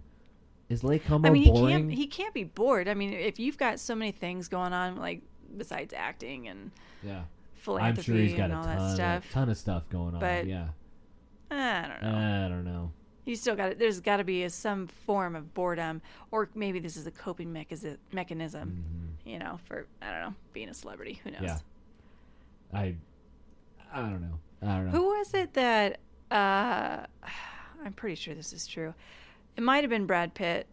Speaker 1: Is Lake Como
Speaker 2: I mean, he
Speaker 1: boring?
Speaker 2: can't he can't be bored. I mean, if you've got so many things going on, like besides acting and
Speaker 1: yeah. I'm
Speaker 2: philanthropy
Speaker 1: sure he's got
Speaker 2: and
Speaker 1: a
Speaker 2: all
Speaker 1: ton,
Speaker 2: that stuff, a
Speaker 1: ton of stuff going on.
Speaker 2: But-
Speaker 1: yeah,
Speaker 2: I don't know.
Speaker 1: I don't know.
Speaker 2: you still got it. There's got to be a, some form of boredom, or maybe this is a coping mechanism. Mechanism,
Speaker 1: Mhm.
Speaker 2: you know, for I don't know, being a celebrity. Who knows?
Speaker 1: Yeah. I, I don't know. I don't know.
Speaker 2: Who was it that? Uh, I'm pretty sure this is true. It might have been Brad Pitt.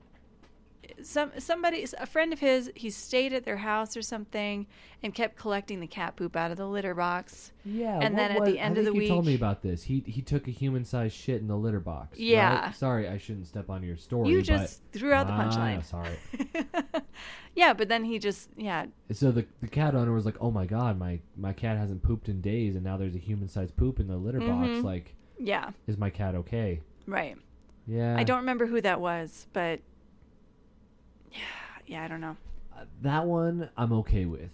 Speaker 2: Some somebody, a friend of his, he stayed at their house or something, and kept collecting the cat poop out of the litter box.
Speaker 1: Yeah,
Speaker 2: And then at
Speaker 1: was-
Speaker 2: the end of the
Speaker 1: you told me about this. He he took a human sized shit in the litter box. right?
Speaker 2: Yeah.
Speaker 1: Sorry, I shouldn't step on your story.
Speaker 2: you
Speaker 1: but-
Speaker 2: just threw out the punchline.
Speaker 1: Ah,
Speaker 2: punchline.
Speaker 1: sorry.
Speaker 2: yeah, but then he just yeah
Speaker 1: So the the cat owner was like, "Oh my god, my my cat hasn't pooped in days, and now there's a human sized poop in the litter box.
Speaker 2: Mhm.
Speaker 1: Like,
Speaker 2: yeah
Speaker 1: is my cat okay?"
Speaker 2: right.
Speaker 1: Yeah,
Speaker 2: I don't remember who that was, but yeah, yeah, I don't know.
Speaker 1: Uh, that one I'm okay with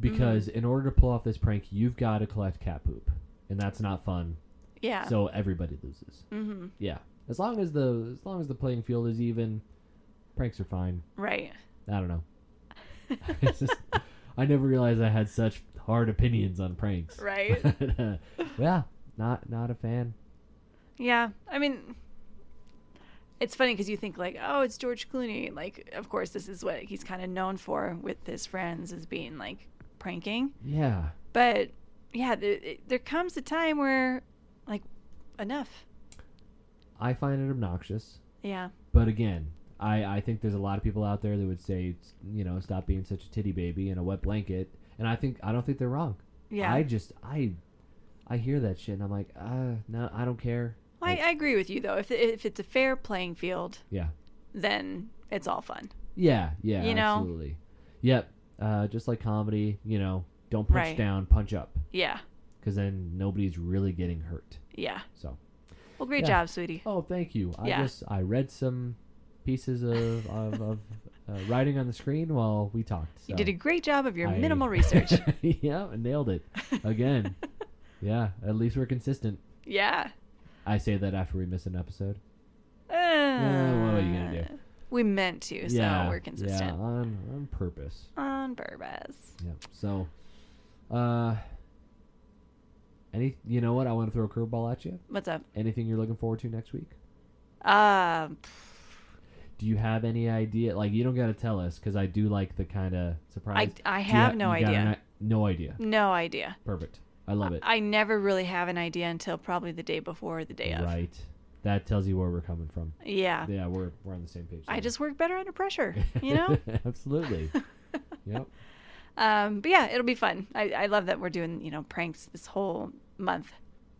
Speaker 1: because in order to pull off this prank, you've got to collect cat poop, and that's not fun.
Speaker 2: Yeah.
Speaker 1: So everybody loses.
Speaker 2: hmm
Speaker 1: Yeah, as long as the as long as the playing field is even, pranks are fine.
Speaker 2: Right.
Speaker 1: I don't know. Just, I never realized I had such hard opinions on pranks.
Speaker 2: Right.
Speaker 1: yeah, not not a fan.
Speaker 2: Yeah, I mean, it's funny because you think like, oh, it's George Clooney. Like, of course, this is what he's kind of known for with his friends as being like pranking.
Speaker 1: Yeah,
Speaker 2: But yeah, there, it- there comes a time where, like, enough.
Speaker 1: I find it obnoxious.
Speaker 2: Yeah.
Speaker 1: But again, I, I think there's a lot of people out there that would say, you know, stop being such a titty baby and a wet blanket. And I think I don't think they're wrong.
Speaker 2: Yeah.
Speaker 1: I just I I hear that shit and I'm like, uh, no, I don't care.
Speaker 2: I,
Speaker 1: Like,
Speaker 2: I agree with you though. If if it's a fair playing field,
Speaker 1: yeah,
Speaker 2: then it's all fun.
Speaker 1: yeah, yeah,
Speaker 2: You know?
Speaker 1: absolutely. Yep. Uh, just like comedy, you know, don't punch
Speaker 2: Right.
Speaker 1: down, punch up,
Speaker 2: Yeah.
Speaker 1: because then nobody's really getting hurt.
Speaker 2: Yeah.
Speaker 1: So,
Speaker 2: Well, great
Speaker 1: Yeah.
Speaker 2: job, sweetie.
Speaker 1: oh, thank you. I
Speaker 2: Yeah.
Speaker 1: just I read some pieces of of, of uh, writing on the screen while we talked.
Speaker 2: You did a great job of your
Speaker 1: I-
Speaker 2: minimal research.
Speaker 1: yeah, nailed it again. yeah, at least we're consistent.
Speaker 2: yeah.
Speaker 1: I say that after we miss an episode.
Speaker 2: Uh,
Speaker 1: what are you gonna do?
Speaker 2: We meant to, so
Speaker 1: yeah,
Speaker 2: we're consistent.
Speaker 1: Yeah, on on purpose.
Speaker 2: On purpose.
Speaker 1: Yeah. So, uh, any you know what? I want to throw a curveball at you.
Speaker 2: What's up?
Speaker 1: Anything you're looking forward to next week?
Speaker 2: Um,
Speaker 1: Do you have any idea? Like, you don't got to tell us because I do like the kind of surprise.
Speaker 2: I, I have no idea.
Speaker 1: an no idea.
Speaker 2: No idea.
Speaker 1: Perfect. I love it.
Speaker 2: I never really have an idea until probably the day before or the day of.
Speaker 1: Right. That tells you where we're coming from.
Speaker 2: Yeah.
Speaker 1: Yeah, we're we're on the same page.
Speaker 2: I
Speaker 1: there.
Speaker 2: just work better under pressure, you know?
Speaker 1: Absolutely. yep.
Speaker 2: um, but yeah, it'll be fun. I, I love that we're doing, you know, pranks this whole month,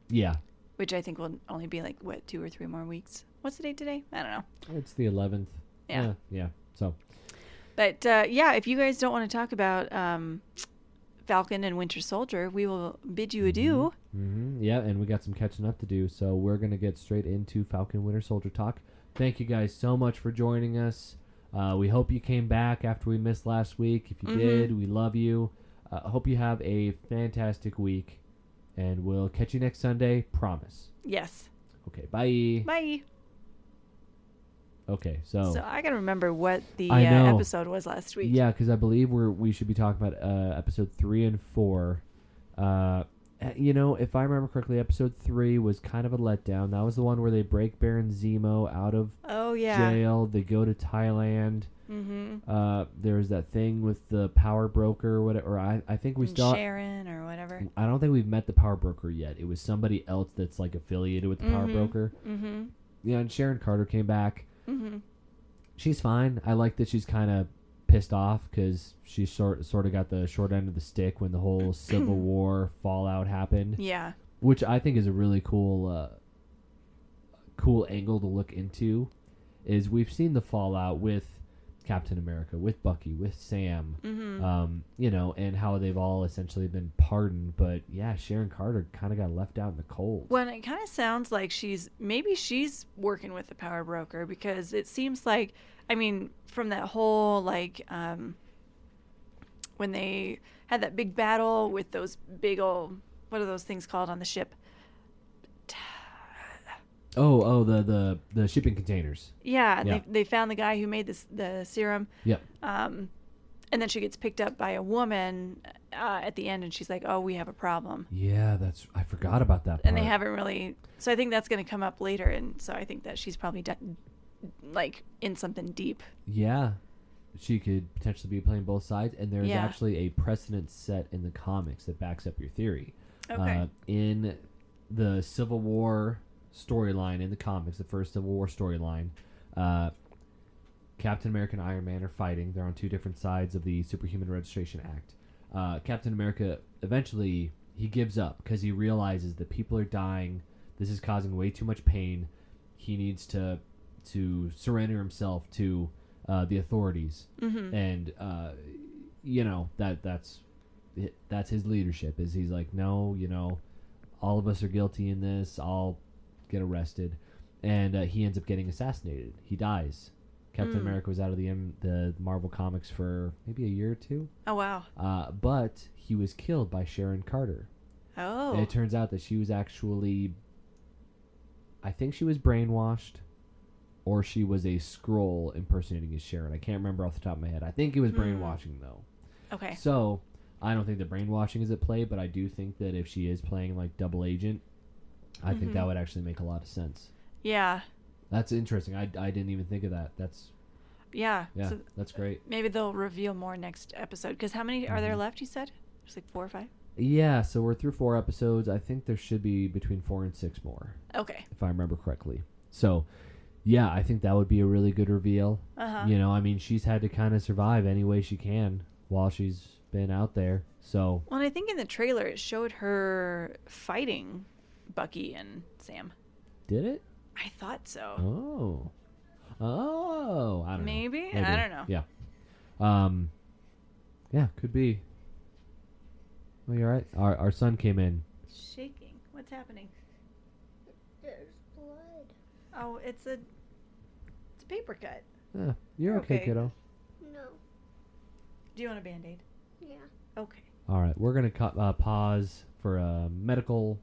Speaker 1: Yeah.
Speaker 2: which I think will only be like, what, two or three more weeks? What's the date today? I don't know.
Speaker 1: It's the 11th.
Speaker 2: Yeah.
Speaker 1: yeah. So,
Speaker 2: But uh, yeah, if you guys don't want to talk about um, Falcon and Winter Soldier, we will bid you adieu.
Speaker 1: hmm yeah, and we got some catching up to do. So, we're going to get straight into Falcon Winter Soldier talk. Thank you guys so much for joining us. Uh, we hope you came back after we missed last week. If you
Speaker 2: Mhm.
Speaker 1: did, we love you. Uh, hope you have a fantastic week. And we'll catch you next Sunday. Promise.
Speaker 2: Yes.
Speaker 1: Okay, bye.
Speaker 2: Bye.
Speaker 1: Okay, so,
Speaker 2: So I gotta remember what the
Speaker 1: I
Speaker 2: uh,
Speaker 1: know.
Speaker 2: episode was last week.
Speaker 1: yeah, because I believe we're we should be talking about uh, episode three and four. Uh, eh, you know, if I remember correctly, episode three was kind of a letdown. That was the one where they break Baron Zemo out of
Speaker 2: Oh yeah.
Speaker 1: jail. They go to Thailand.
Speaker 2: Mm-hmm.
Speaker 1: Uh, there's that thing with the power broker or whatever. Or I, I think we still.
Speaker 2: Sharon or whatever.
Speaker 1: I don't think we've met the power broker yet. It was somebody else that's like affiliated with the power
Speaker 2: Mhm.
Speaker 1: broker.
Speaker 2: Mm-hmm.
Speaker 1: Yeah, and Sharon Carter came back.
Speaker 2: Mm-hmm.
Speaker 1: She's fine. I like that she's kind of pissed off because she sort sort of got the short end of the stick when the whole Civil War fallout happened,
Speaker 2: Yeah.
Speaker 1: which I think is a really cool, uh, cool angle to look into. Is we've seen the fallout with Captain America, with Bucky, with Sam,
Speaker 2: Mm-hmm.
Speaker 1: um, you know, and how they've all essentially been pardoned. But yeah, Sharon Carter kind of got left out in the cold.
Speaker 2: Well, it kind of sounds like she's maybe she's working with the power broker because it seems like, I mean, from that whole like um, when they had that big battle with those big old what are those things called on the ship?
Speaker 1: Oh, oh, the the the shipping containers.
Speaker 2: Yeah,
Speaker 1: Yeah.
Speaker 2: They, they found the guy who made this the serum.
Speaker 1: Yep.
Speaker 2: Um, and then she gets picked up by a woman uh, at the end, and she's like, "Oh, we have a problem."
Speaker 1: Yeah, that's I forgot about that. Part.
Speaker 2: and they haven't really so i think that's going to come up later and so i think that she's probably done like in something deep
Speaker 1: Yeah, she could potentially be playing both sides, and there's
Speaker 2: Yeah.
Speaker 1: actually a precedent set in the comics that backs up your theory.
Speaker 2: okay
Speaker 1: Uh, in the Civil War storyline in the comics, the first Civil War storyline, uh, Captain America and Iron Man are fighting. They're on two different sides of the Superhuman Registration Act. Uh, Captain America eventually he gives up because he realizes that people are dying. This is causing way too much pain. He needs to to surrender himself to uh, the authorities,
Speaker 2: mm-hmm.
Speaker 1: and uh, you know that that's that's his leadership. Is he's like, no, you know, all of us are guilty in this. I'll get arrested, and uh, he ends up getting assassinated. He dies. Captain
Speaker 2: Mm.
Speaker 1: America was out of the M- the Marvel comics for maybe a year or two,
Speaker 2: oh wow
Speaker 1: uh, but he was killed by Sharon Carter.
Speaker 2: oh
Speaker 1: And it turns out that she was actually, I think she was brainwashed, or she was a Skrull impersonating as Sharon. I can't remember off the top of my head. I think it was
Speaker 2: Hmm.
Speaker 1: brainwashing though.
Speaker 2: okay
Speaker 1: So I don't think the brainwashing is at play, but I do think that if she is playing like double agent, I think that
Speaker 2: Mhm.
Speaker 1: would actually make a lot of sense.
Speaker 2: yeah
Speaker 1: That's interesting. I, I didn't even think of that. That's
Speaker 2: yeah
Speaker 1: yeah,
Speaker 2: so
Speaker 1: that's great.
Speaker 2: maybe they'll reveal more next episode because how many are there
Speaker 1: Mhm.
Speaker 2: left you said there's like four or five
Speaker 1: Yeah, so we're through four episodes. I think there should be between four and six more,
Speaker 2: okay
Speaker 1: if I remember correctly. So, yeah, I think that would be a really good reveal.
Speaker 2: uh-huh
Speaker 1: You know, I mean, she's had to kind of survive any way she can while she's been out there. So,
Speaker 2: well and i think in the trailer it showed her fighting bucky and sam
Speaker 1: did it?
Speaker 2: i thought so
Speaker 1: Oh. Oh, I don't
Speaker 2: Maybe?
Speaker 1: know.
Speaker 2: I don't know.
Speaker 1: Yeah. Um Yeah, could be. Oh, you're right. Our our son came in.
Speaker 2: shaking what's happening
Speaker 3: There's blood.
Speaker 2: oh it's a it's a paper cut
Speaker 1: Yeah, you're
Speaker 2: You're
Speaker 1: okay,
Speaker 2: okay.
Speaker 1: kiddo.
Speaker 3: No.
Speaker 2: do you want a band-aid
Speaker 3: Yeah.
Speaker 2: okay
Speaker 1: All right, we're gonna cut, uh, pause for a medical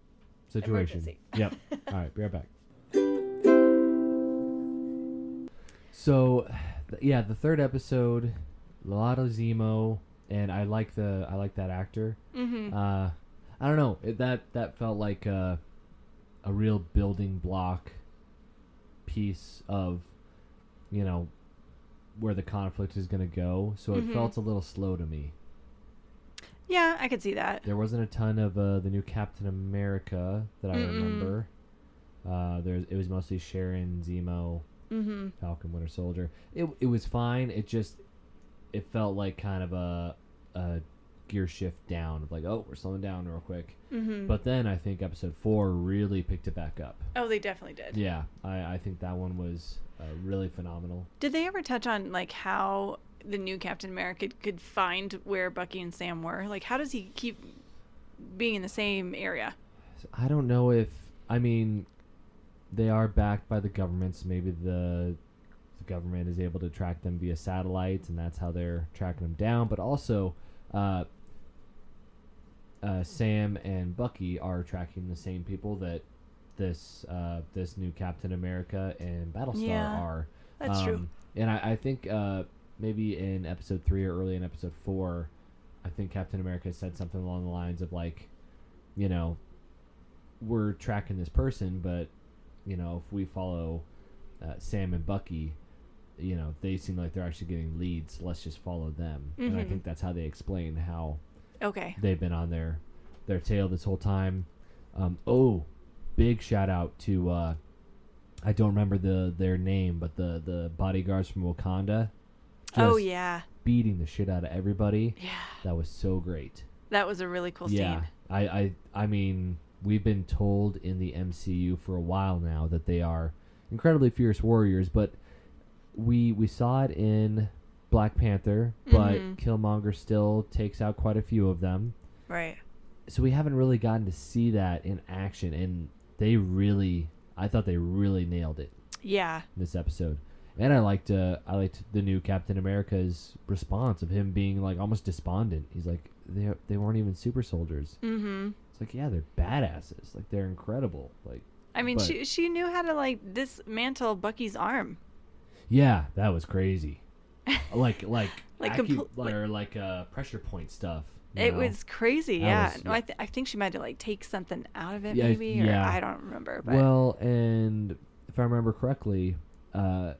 Speaker 1: situation.
Speaker 2: Emergency.
Speaker 1: Yep. All right, be right back. So, th- yeah, the third episode, a lot of Zemo, and I like the I like that actor.
Speaker 2: mm-hmm
Speaker 1: Uh, I don't know. It, that that felt like a, a real building block piece of, you know, where the conflict is going to go. So it
Speaker 2: Mhm.
Speaker 1: felt a little slow to me.
Speaker 2: Yeah, I could see that.
Speaker 1: There wasn't a ton of uh, the new Captain America that I
Speaker 2: Mm-mm.
Speaker 1: remember. Uh, there's it was mostly Sharon, Zemo,
Speaker 2: Mm-hmm.
Speaker 1: Falcon, Winter Soldier. It it was fine. It just it felt like kind of a a gear shift down. of Like oh, we're slowing down real quick.
Speaker 2: Mm-hmm.
Speaker 1: But then I think episode four really picked it back up.
Speaker 2: oh, they definitely did.
Speaker 1: Yeah, I, I think that one was uh, really phenomenal.
Speaker 2: Did they ever touch on like how the new Captain America could find where Bucky and Sam were? Like, how does he keep being in the same area?
Speaker 1: I don't know if I mean they are backed by the governments. Maybe the the government is able to track them via satellites, and that's how they're tracking them down. But also, uh, uh, Sam and Bucky are tracking the same people that this uh, this new Captain America and Battlestar
Speaker 2: Yeah.
Speaker 1: are.
Speaker 2: That's true.
Speaker 1: Um, And I, I think uh, maybe in episode three or early in episode four, I think Captain America said something along the lines of like, you know, we're tracking this person, but you know, if we follow uh, Sam and Bucky, you know, they seem like they're actually getting leads. Let's just follow them. And I
Speaker 2: Mhm.
Speaker 1: think that's how they explain how
Speaker 2: Okay.
Speaker 1: they've been on their their tail this whole time. Um, oh, big shout out to uh, I don't remember the their name, but the the bodyguards from Wakanda.
Speaker 2: Oh yeah.
Speaker 1: beating the shit out of everybody.
Speaker 2: Yeah.
Speaker 1: That was so great.
Speaker 2: That was a really cool
Speaker 1: yeah,
Speaker 2: scene.
Speaker 1: I, I I mean we've been told in the MCU for a while now that they are incredibly fierce warriors, but we we saw it in Black Panther, but
Speaker 2: Mhm.
Speaker 1: Killmonger still takes out quite a few of them.
Speaker 2: Right.
Speaker 1: so we haven't really gotten to see that in action and they really i thought they really nailed it
Speaker 2: Yeah.
Speaker 1: this episode and i liked uh, i liked the new captain america's response of him being like almost despondent he's like they, they weren't even super soldiers
Speaker 2: Mm-hmm.
Speaker 1: it's like yeah they're badasses like they're incredible like
Speaker 2: I mean,
Speaker 1: But-
Speaker 2: she she knew how to like dismantle Bucky's arm.
Speaker 1: yeah that was crazy like like
Speaker 2: Like
Speaker 1: acu-
Speaker 2: compl- like-
Speaker 1: or like uh pressure point stuff
Speaker 2: It
Speaker 1: know?
Speaker 2: was crazy.
Speaker 1: That
Speaker 2: Yeah.
Speaker 1: was-
Speaker 2: no, I, th- I think she might have like take something out of it,
Speaker 1: Yeah,
Speaker 2: maybe, or
Speaker 1: yeah.
Speaker 2: I don't remember. But
Speaker 1: Well, and if I remember correctly, uh,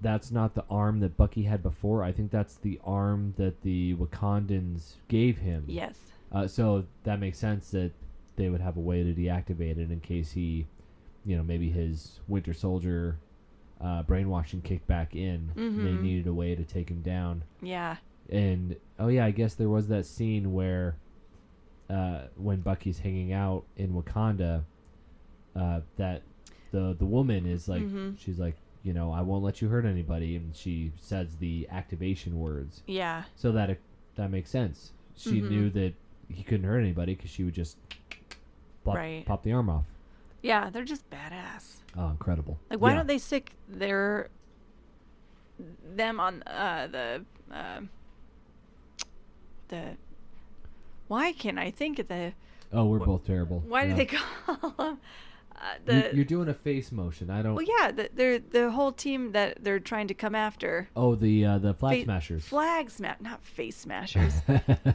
Speaker 1: that's not the arm that Bucky had before. I think that's the arm that the Wakandans gave him.
Speaker 2: yes.
Speaker 1: Uh, so that makes sense that they would have a way to deactivate it in case he, you know, maybe his Winter Soldier uh, brainwashing kicked back in. They
Speaker 2: Mhm.
Speaker 1: needed a way to take him down.
Speaker 2: Yeah.
Speaker 1: And oh yeah, I guess there was that scene where uh, when Bucky's hanging out in Wakanda, uh, that the the woman is like
Speaker 2: Mhm.
Speaker 1: she's like you know I won't let you hurt anybody, and she says the activation words,
Speaker 2: Yeah.
Speaker 1: so that it, that makes sense. She
Speaker 2: Mhm.
Speaker 1: knew that he couldn't hurt anybody because she would just pop,
Speaker 2: Right.
Speaker 1: pop the arm off.
Speaker 2: Yeah. They're just badass.
Speaker 1: Oh, incredible!
Speaker 2: Like, why
Speaker 1: Yeah.
Speaker 2: don't they stick their them on uh, the uh, the? Why can't I think of the?
Speaker 1: Oh, we're both terrible.
Speaker 2: Why
Speaker 1: Yeah.
Speaker 2: do they call them? Uh, the
Speaker 1: You're, you're doing a face motion. I don't.
Speaker 2: well, yeah, the, they're the whole team that they're trying to come after.
Speaker 1: Oh, the uh, the flag
Speaker 2: Fa-
Speaker 1: smashers.
Speaker 2: Flag smash, not face smashers.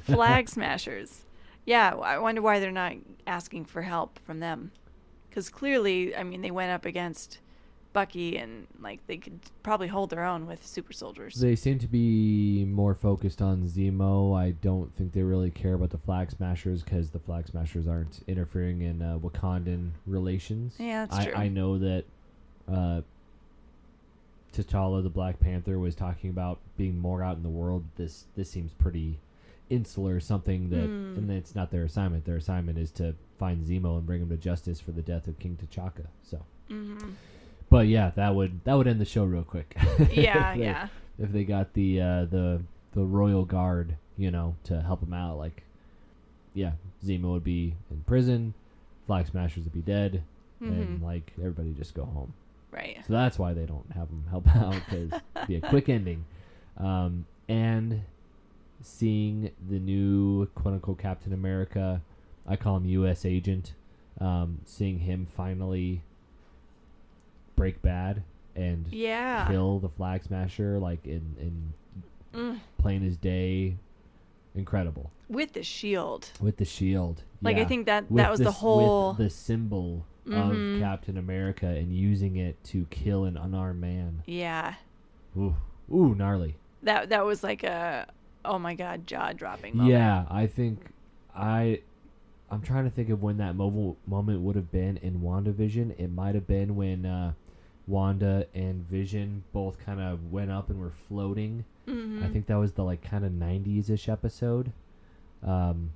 Speaker 2: flag smashers. Yeah, I wonder why they're not asking for help from them. Because clearly, I mean, they went up against Bucky and like they could probably hold their own with super soldiers.
Speaker 1: They seem to be more focused on Zemo. I don't think they really care about the Flag Smashers because the Flag Smashers aren't interfering in uh, Wakandan relations.
Speaker 2: Yeah, that's
Speaker 1: I,
Speaker 2: true.
Speaker 1: I know that uh, T'Challa, the Black Panther, was talking about being more out in the world. This this seems pretty insular. Something that,
Speaker 2: Hmm.
Speaker 1: and it's not their assignment. Their assignment is to find Zemo and bring him to justice for the death of King T'Chaka. So,
Speaker 2: hmm
Speaker 1: but yeah, that would that would end the show real quick.
Speaker 2: Yeah,
Speaker 1: If they-
Speaker 2: yeah,
Speaker 1: if they got the uh, the the royal guard, you know, to help them out, like, yeah, Zemo would be in prison, Flag Smashers would be dead, and
Speaker 2: hmm
Speaker 1: like everybody just go home.
Speaker 2: right.
Speaker 1: So that's why they don't have them help out because it'd be a quick ending. Um, and seeing the new quote unquote Captain America, I call him U.S. Agent. Um, seeing him finally break bad and
Speaker 2: Yeah.
Speaker 1: kill the flag smasher like in in
Speaker 2: Mm.
Speaker 1: plain as day incredible
Speaker 2: With the shield.
Speaker 1: with the shield
Speaker 2: Like I think that
Speaker 1: With
Speaker 2: that was the whole.
Speaker 1: with the symbol
Speaker 2: Mhm.
Speaker 1: of Captain America and using it to kill an unarmed man
Speaker 2: yeah.
Speaker 1: ooh ooh gnarly
Speaker 2: That that was like a oh my god jaw dropping moment.
Speaker 1: yeah I think I I'm trying to think of when that mobile moment would have been in WandaVision it might have been when uh Wanda and Vision both kind of went up and were floating
Speaker 2: hmm
Speaker 1: I think that was the like kind of 90s ish episode. Um,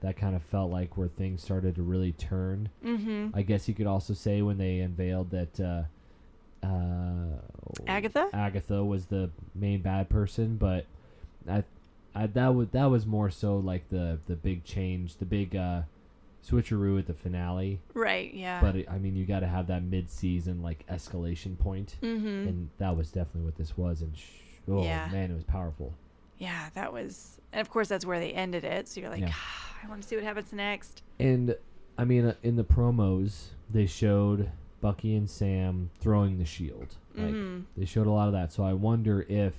Speaker 1: that kind of felt like where things started to really turn.
Speaker 2: hmm
Speaker 1: I guess you could also say when they unveiled that uh, uh,
Speaker 2: Agatha?
Speaker 1: Agatha was the main bad person, but I, I that was that was more so like the the big change, the big uh, switcheroo at the finale.
Speaker 2: Right. Yeah.
Speaker 1: But it, I mean, you got to have that mid season like escalation point,
Speaker 2: hmm
Speaker 1: and that was definitely what this was. And sh- oh
Speaker 2: Yeah.
Speaker 1: man, it was powerful.
Speaker 2: Yeah, that was, and of course that's where they ended it. So you're like,
Speaker 1: Yeah.
Speaker 2: "Ah, I want to see what happens next.
Speaker 1: And I mean, uh, in the promos, they showed Bucky and Sam throwing the shield. Like
Speaker 2: Mhm.
Speaker 1: they showed a lot of that. So I wonder if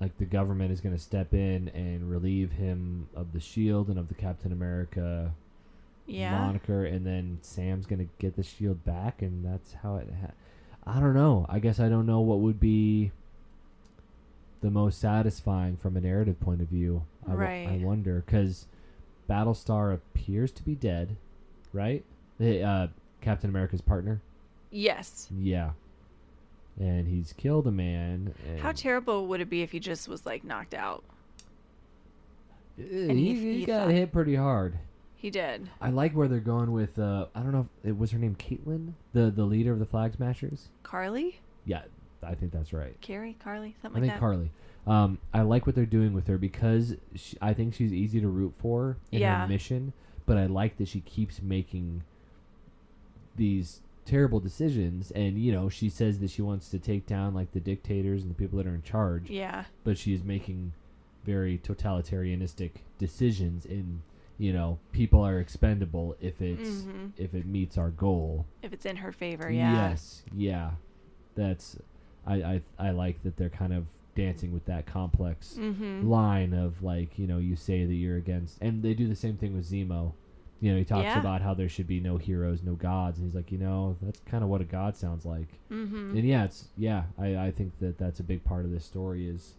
Speaker 1: like the government is going to step in and relieve him of the shield and of the Captain America
Speaker 2: Yeah.
Speaker 1: moniker, and then Sam's going to get the shield back, and that's how it. Ha- I don't know. I guess I don't know what would be the most satisfying from a narrative point of view. I, wo- I wonder because Battlestar appears to be dead, right? The, uh, Captain America's partner.
Speaker 2: Yes.
Speaker 1: Yeah. And he's killed a man. And
Speaker 2: How terrible would it be if he just was like knocked out?
Speaker 1: Uh,
Speaker 2: and
Speaker 1: he,
Speaker 2: he-
Speaker 1: he
Speaker 2: he
Speaker 1: got
Speaker 2: thought-
Speaker 1: hit pretty hard.
Speaker 2: He did.
Speaker 1: I like where they're going with. Uh, I don't know if it was her name Caitlin, the the leader of the Flag Smashers.
Speaker 2: Karli?
Speaker 1: Yeah, I think that's right.
Speaker 2: Carrie? Karli?
Speaker 1: I
Speaker 2: Something
Speaker 1: think
Speaker 2: like that.
Speaker 1: Karli. Um, I like what they're doing with her because she, I think she's easy to root for in
Speaker 2: Yeah.
Speaker 1: her mission. But I like that she keeps making these terrible decisions, and you know she says that she wants to take down like the dictators and the people that are in charge.
Speaker 2: yeah.
Speaker 1: but she is making very totalitarianistic decisions in you know people are expendable if it's
Speaker 2: Mhm.
Speaker 1: if it meets our goal
Speaker 2: If it's in her favor, yeah.
Speaker 1: yes yeah that's I, I i like that they're kind of dancing with that complex
Speaker 2: Mm-hmm.
Speaker 1: line of like you know you say that you're against and they do the same thing with zemo you know he talks
Speaker 2: Yeah.
Speaker 1: about how there should be no heroes no gods and he's like you know that's kind of what a god sounds like
Speaker 2: Mm-hmm.
Speaker 1: and yeah, it's yeah. I I think that that's a big part of this story is,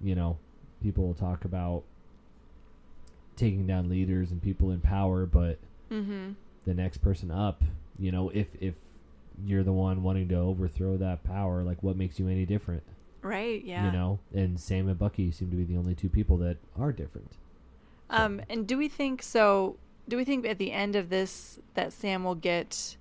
Speaker 1: you know, people will talk about taking down leaders and people in power, but
Speaker 2: Mm-hmm.
Speaker 1: the next person up, you know, if if you're the one wanting to overthrow that power, like what makes you any different?
Speaker 2: Right, yeah.
Speaker 1: You know, and Sam and Bucky seem to be the only two people that are different.
Speaker 2: Um, and do we think so? Do we think at the end of this that Sam will get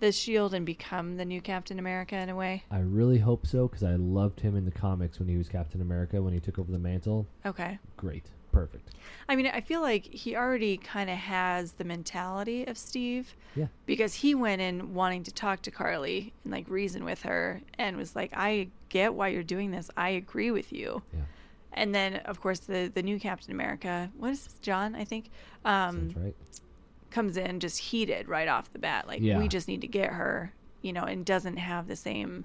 Speaker 2: the shield and become the new Captain America in a way?
Speaker 1: I really hope so because I loved him in the comics when he was Captain America when he took over the mantle.
Speaker 2: Okay.
Speaker 1: Great, perfect.
Speaker 2: I mean, I feel like he already kind of has the mentality of Steve
Speaker 1: Yeah.
Speaker 2: because he went in wanting to talk to Karli and like reason with her and was like, "I get why you're doing this. I agree with you."
Speaker 1: Yeah.
Speaker 2: And then, of course, the the new Captain America, what is this, John? I think, um,
Speaker 1: right.
Speaker 2: comes in just heated right off the bat. Like
Speaker 1: Yeah.
Speaker 2: we just need to get her, you know, and doesn't have the same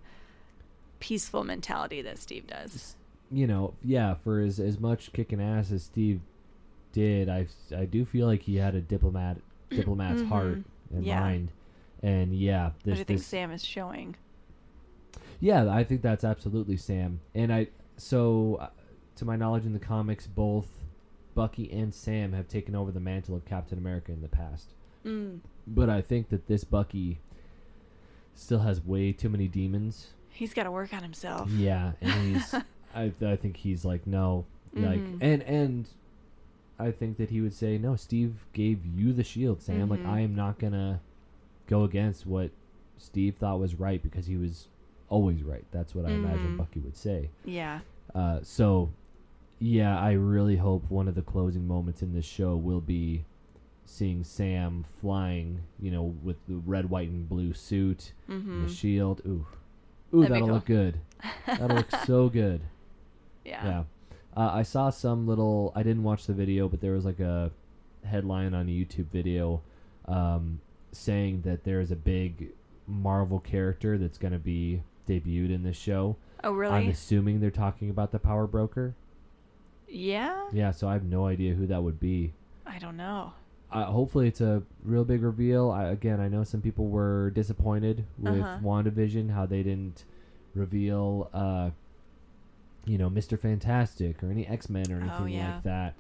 Speaker 2: peaceful mentality that Steve does.
Speaker 1: you know, yeah, for as as much kicking ass as Steve did, I I do feel like he had a diplomat diplomat's
Speaker 2: Mhm.
Speaker 1: heart and
Speaker 2: Yeah.
Speaker 1: mind, and yeah, this,
Speaker 2: I think
Speaker 1: this
Speaker 2: Sam is showing.
Speaker 1: yeah, I think that's absolutely Sam, and I so to my knowledge in the comics, both Bucky and Sam have taken over the mantle of Captain America in the past,
Speaker 2: Mm.
Speaker 1: but I think that this Bucky still has way too many demons
Speaker 2: He's got to work on himself.
Speaker 1: Yeah, and he's. I I think he's like no, like
Speaker 2: Mhm.
Speaker 1: and and I think that he would say no. Steve gave you the shield, Sam. Like
Speaker 2: Mhm.
Speaker 1: I am not gonna go against what Steve thought was right because he was always right. That's what I imagine
Speaker 2: Mhm.
Speaker 1: Bucky would say.
Speaker 2: Yeah.
Speaker 1: Uh, so yeah, I really hope one of the closing moments in this show will be seeing Sam flying, you know, with the red, white, and blue suit
Speaker 2: Mm-hmm.
Speaker 1: and the shield. Ooh, ooh,
Speaker 2: That'd
Speaker 1: that'll
Speaker 2: cool.
Speaker 1: look good. That'll look so good.
Speaker 2: yeah.
Speaker 1: Yeah. Uh, I saw some little. I didn't watch the video, but there was like a headline on a YouTube video um, saying that there is a big Marvel character that's going to be debuted in this show.
Speaker 2: Oh, really?
Speaker 1: I'm assuming they're talking about the Power Broker.
Speaker 2: Yeah.
Speaker 1: Yeah, so I have no idea who that would be.
Speaker 2: I don't know.
Speaker 1: Uh, hopefully, it's a real big reveal. I, again, I know some people were disappointed with
Speaker 2: Uh-huh.
Speaker 1: WandaVision, how they didn't reveal, uh, you know, Mister Fantastic or any X Men or anything
Speaker 2: Oh, yeah.
Speaker 1: like that.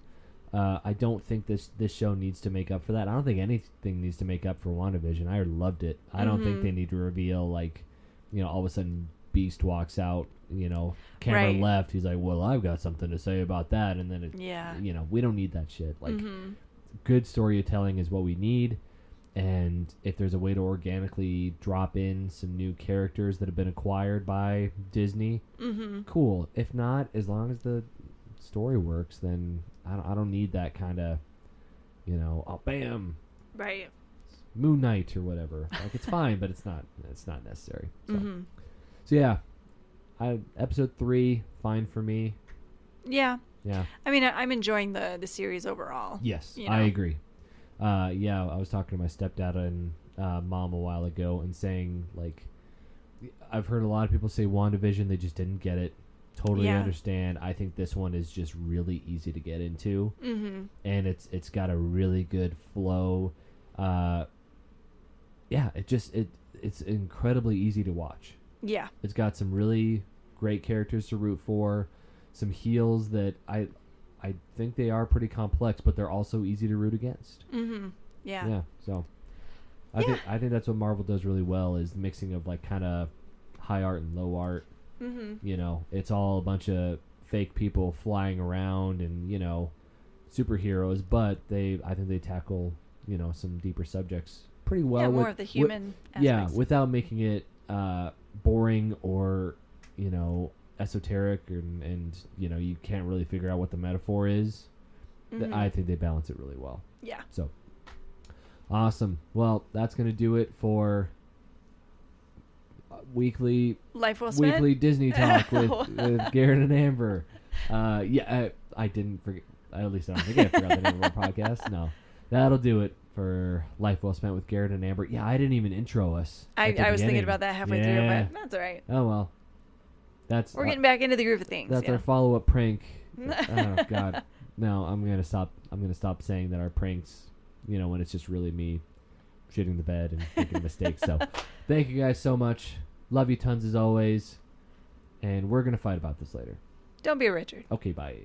Speaker 1: Uh, I don't think this this show needs to make up for that. I don't think anything needs to make up for WandaVision. I loved it. I don't think
Speaker 2: Mhm.
Speaker 1: they need to reveal like, you know, all of a sudden Beast walks out. You know, camera
Speaker 2: Right.
Speaker 1: left. He's like, "Well, I've got something to say about that," and then it,
Speaker 2: Yeah.
Speaker 1: you know, we don't need that shit. Like,
Speaker 2: Mhm.
Speaker 1: good storytelling is what we need. And if there's a way to organically drop in some new characters that have been acquired by Disney,
Speaker 2: Mhm.
Speaker 1: cool. If not, as long as the story works, then I don't, I don't need that kind of, you know, oh bam,
Speaker 2: Right.
Speaker 1: Moon Knight or whatever. Like it's fine, but it's not it's not necessary. So,
Speaker 2: Mhm.
Speaker 1: so yeah, I episode three fine for me.
Speaker 2: Yeah.
Speaker 1: Yeah.
Speaker 2: I mean, I- I'm enjoying the the series overall.
Speaker 1: Yes,
Speaker 2: You
Speaker 1: I agree. Uh, yeah, I was talking to my stepdad and uh, mom a while ago and saying like, I've heard a lot of people say WandaVision they just didn't get it. Totally
Speaker 2: Yeah.
Speaker 1: understand. I think this one is just really easy to get into,
Speaker 2: Mm-hmm.
Speaker 1: and it's it's got a really good flow. Uh, yeah, it just it it's incredibly easy to watch.
Speaker 2: Yeah.
Speaker 1: It's got some really great characters to root for, some heels that I I think they are pretty complex, but they're also easy to root against.
Speaker 2: Mm-hmm. Yeah.
Speaker 1: Yeah, so I
Speaker 2: Yeah.
Speaker 1: think I think that's what Marvel does really well is the mixing of like kind of high art and low art.
Speaker 2: Mm-hmm.
Speaker 1: You know, it's all a bunch of fake people flying around and you know superheroes, but they I think they tackle you know some deeper subjects pretty well.
Speaker 2: yeah, more
Speaker 1: with-
Speaker 2: of the
Speaker 1: with-
Speaker 2: human.
Speaker 1: yeah, without making it uh, boring or you know esoteric and, and you know you can't really figure out what the metaphor is.
Speaker 2: Mhm.
Speaker 1: I think they balance it really well.
Speaker 2: yeah.
Speaker 1: So awesome. Well, that's gonna do it for uh, weekly
Speaker 2: Life well spent.
Speaker 1: weekly Disney talk with, with Garrett and Amber. Uh, yeah, I, I didn't forget. At least I don't think I forgot the name of our podcast. No, that'll do it for Life Well Spent with Garrett and Amber. Yeah, I didn't even intro us.
Speaker 2: I, I was thinking about that halfway
Speaker 1: Yeah.
Speaker 2: through, but that's all right.
Speaker 1: Oh well, that's
Speaker 2: We're
Speaker 1: uh,
Speaker 2: getting back into the groove of things.
Speaker 1: that's
Speaker 2: yeah.
Speaker 1: our follow up prank. oh God, no! I'm gonna stop. I'm gonna stop saying that our pranks. You know, when it's just really me shitting the bed and making mistakes. So, thank you guys so much. Love you tons as always, and we're gonna fight about this later.
Speaker 2: Don't be a Richard.
Speaker 1: Okay, bye.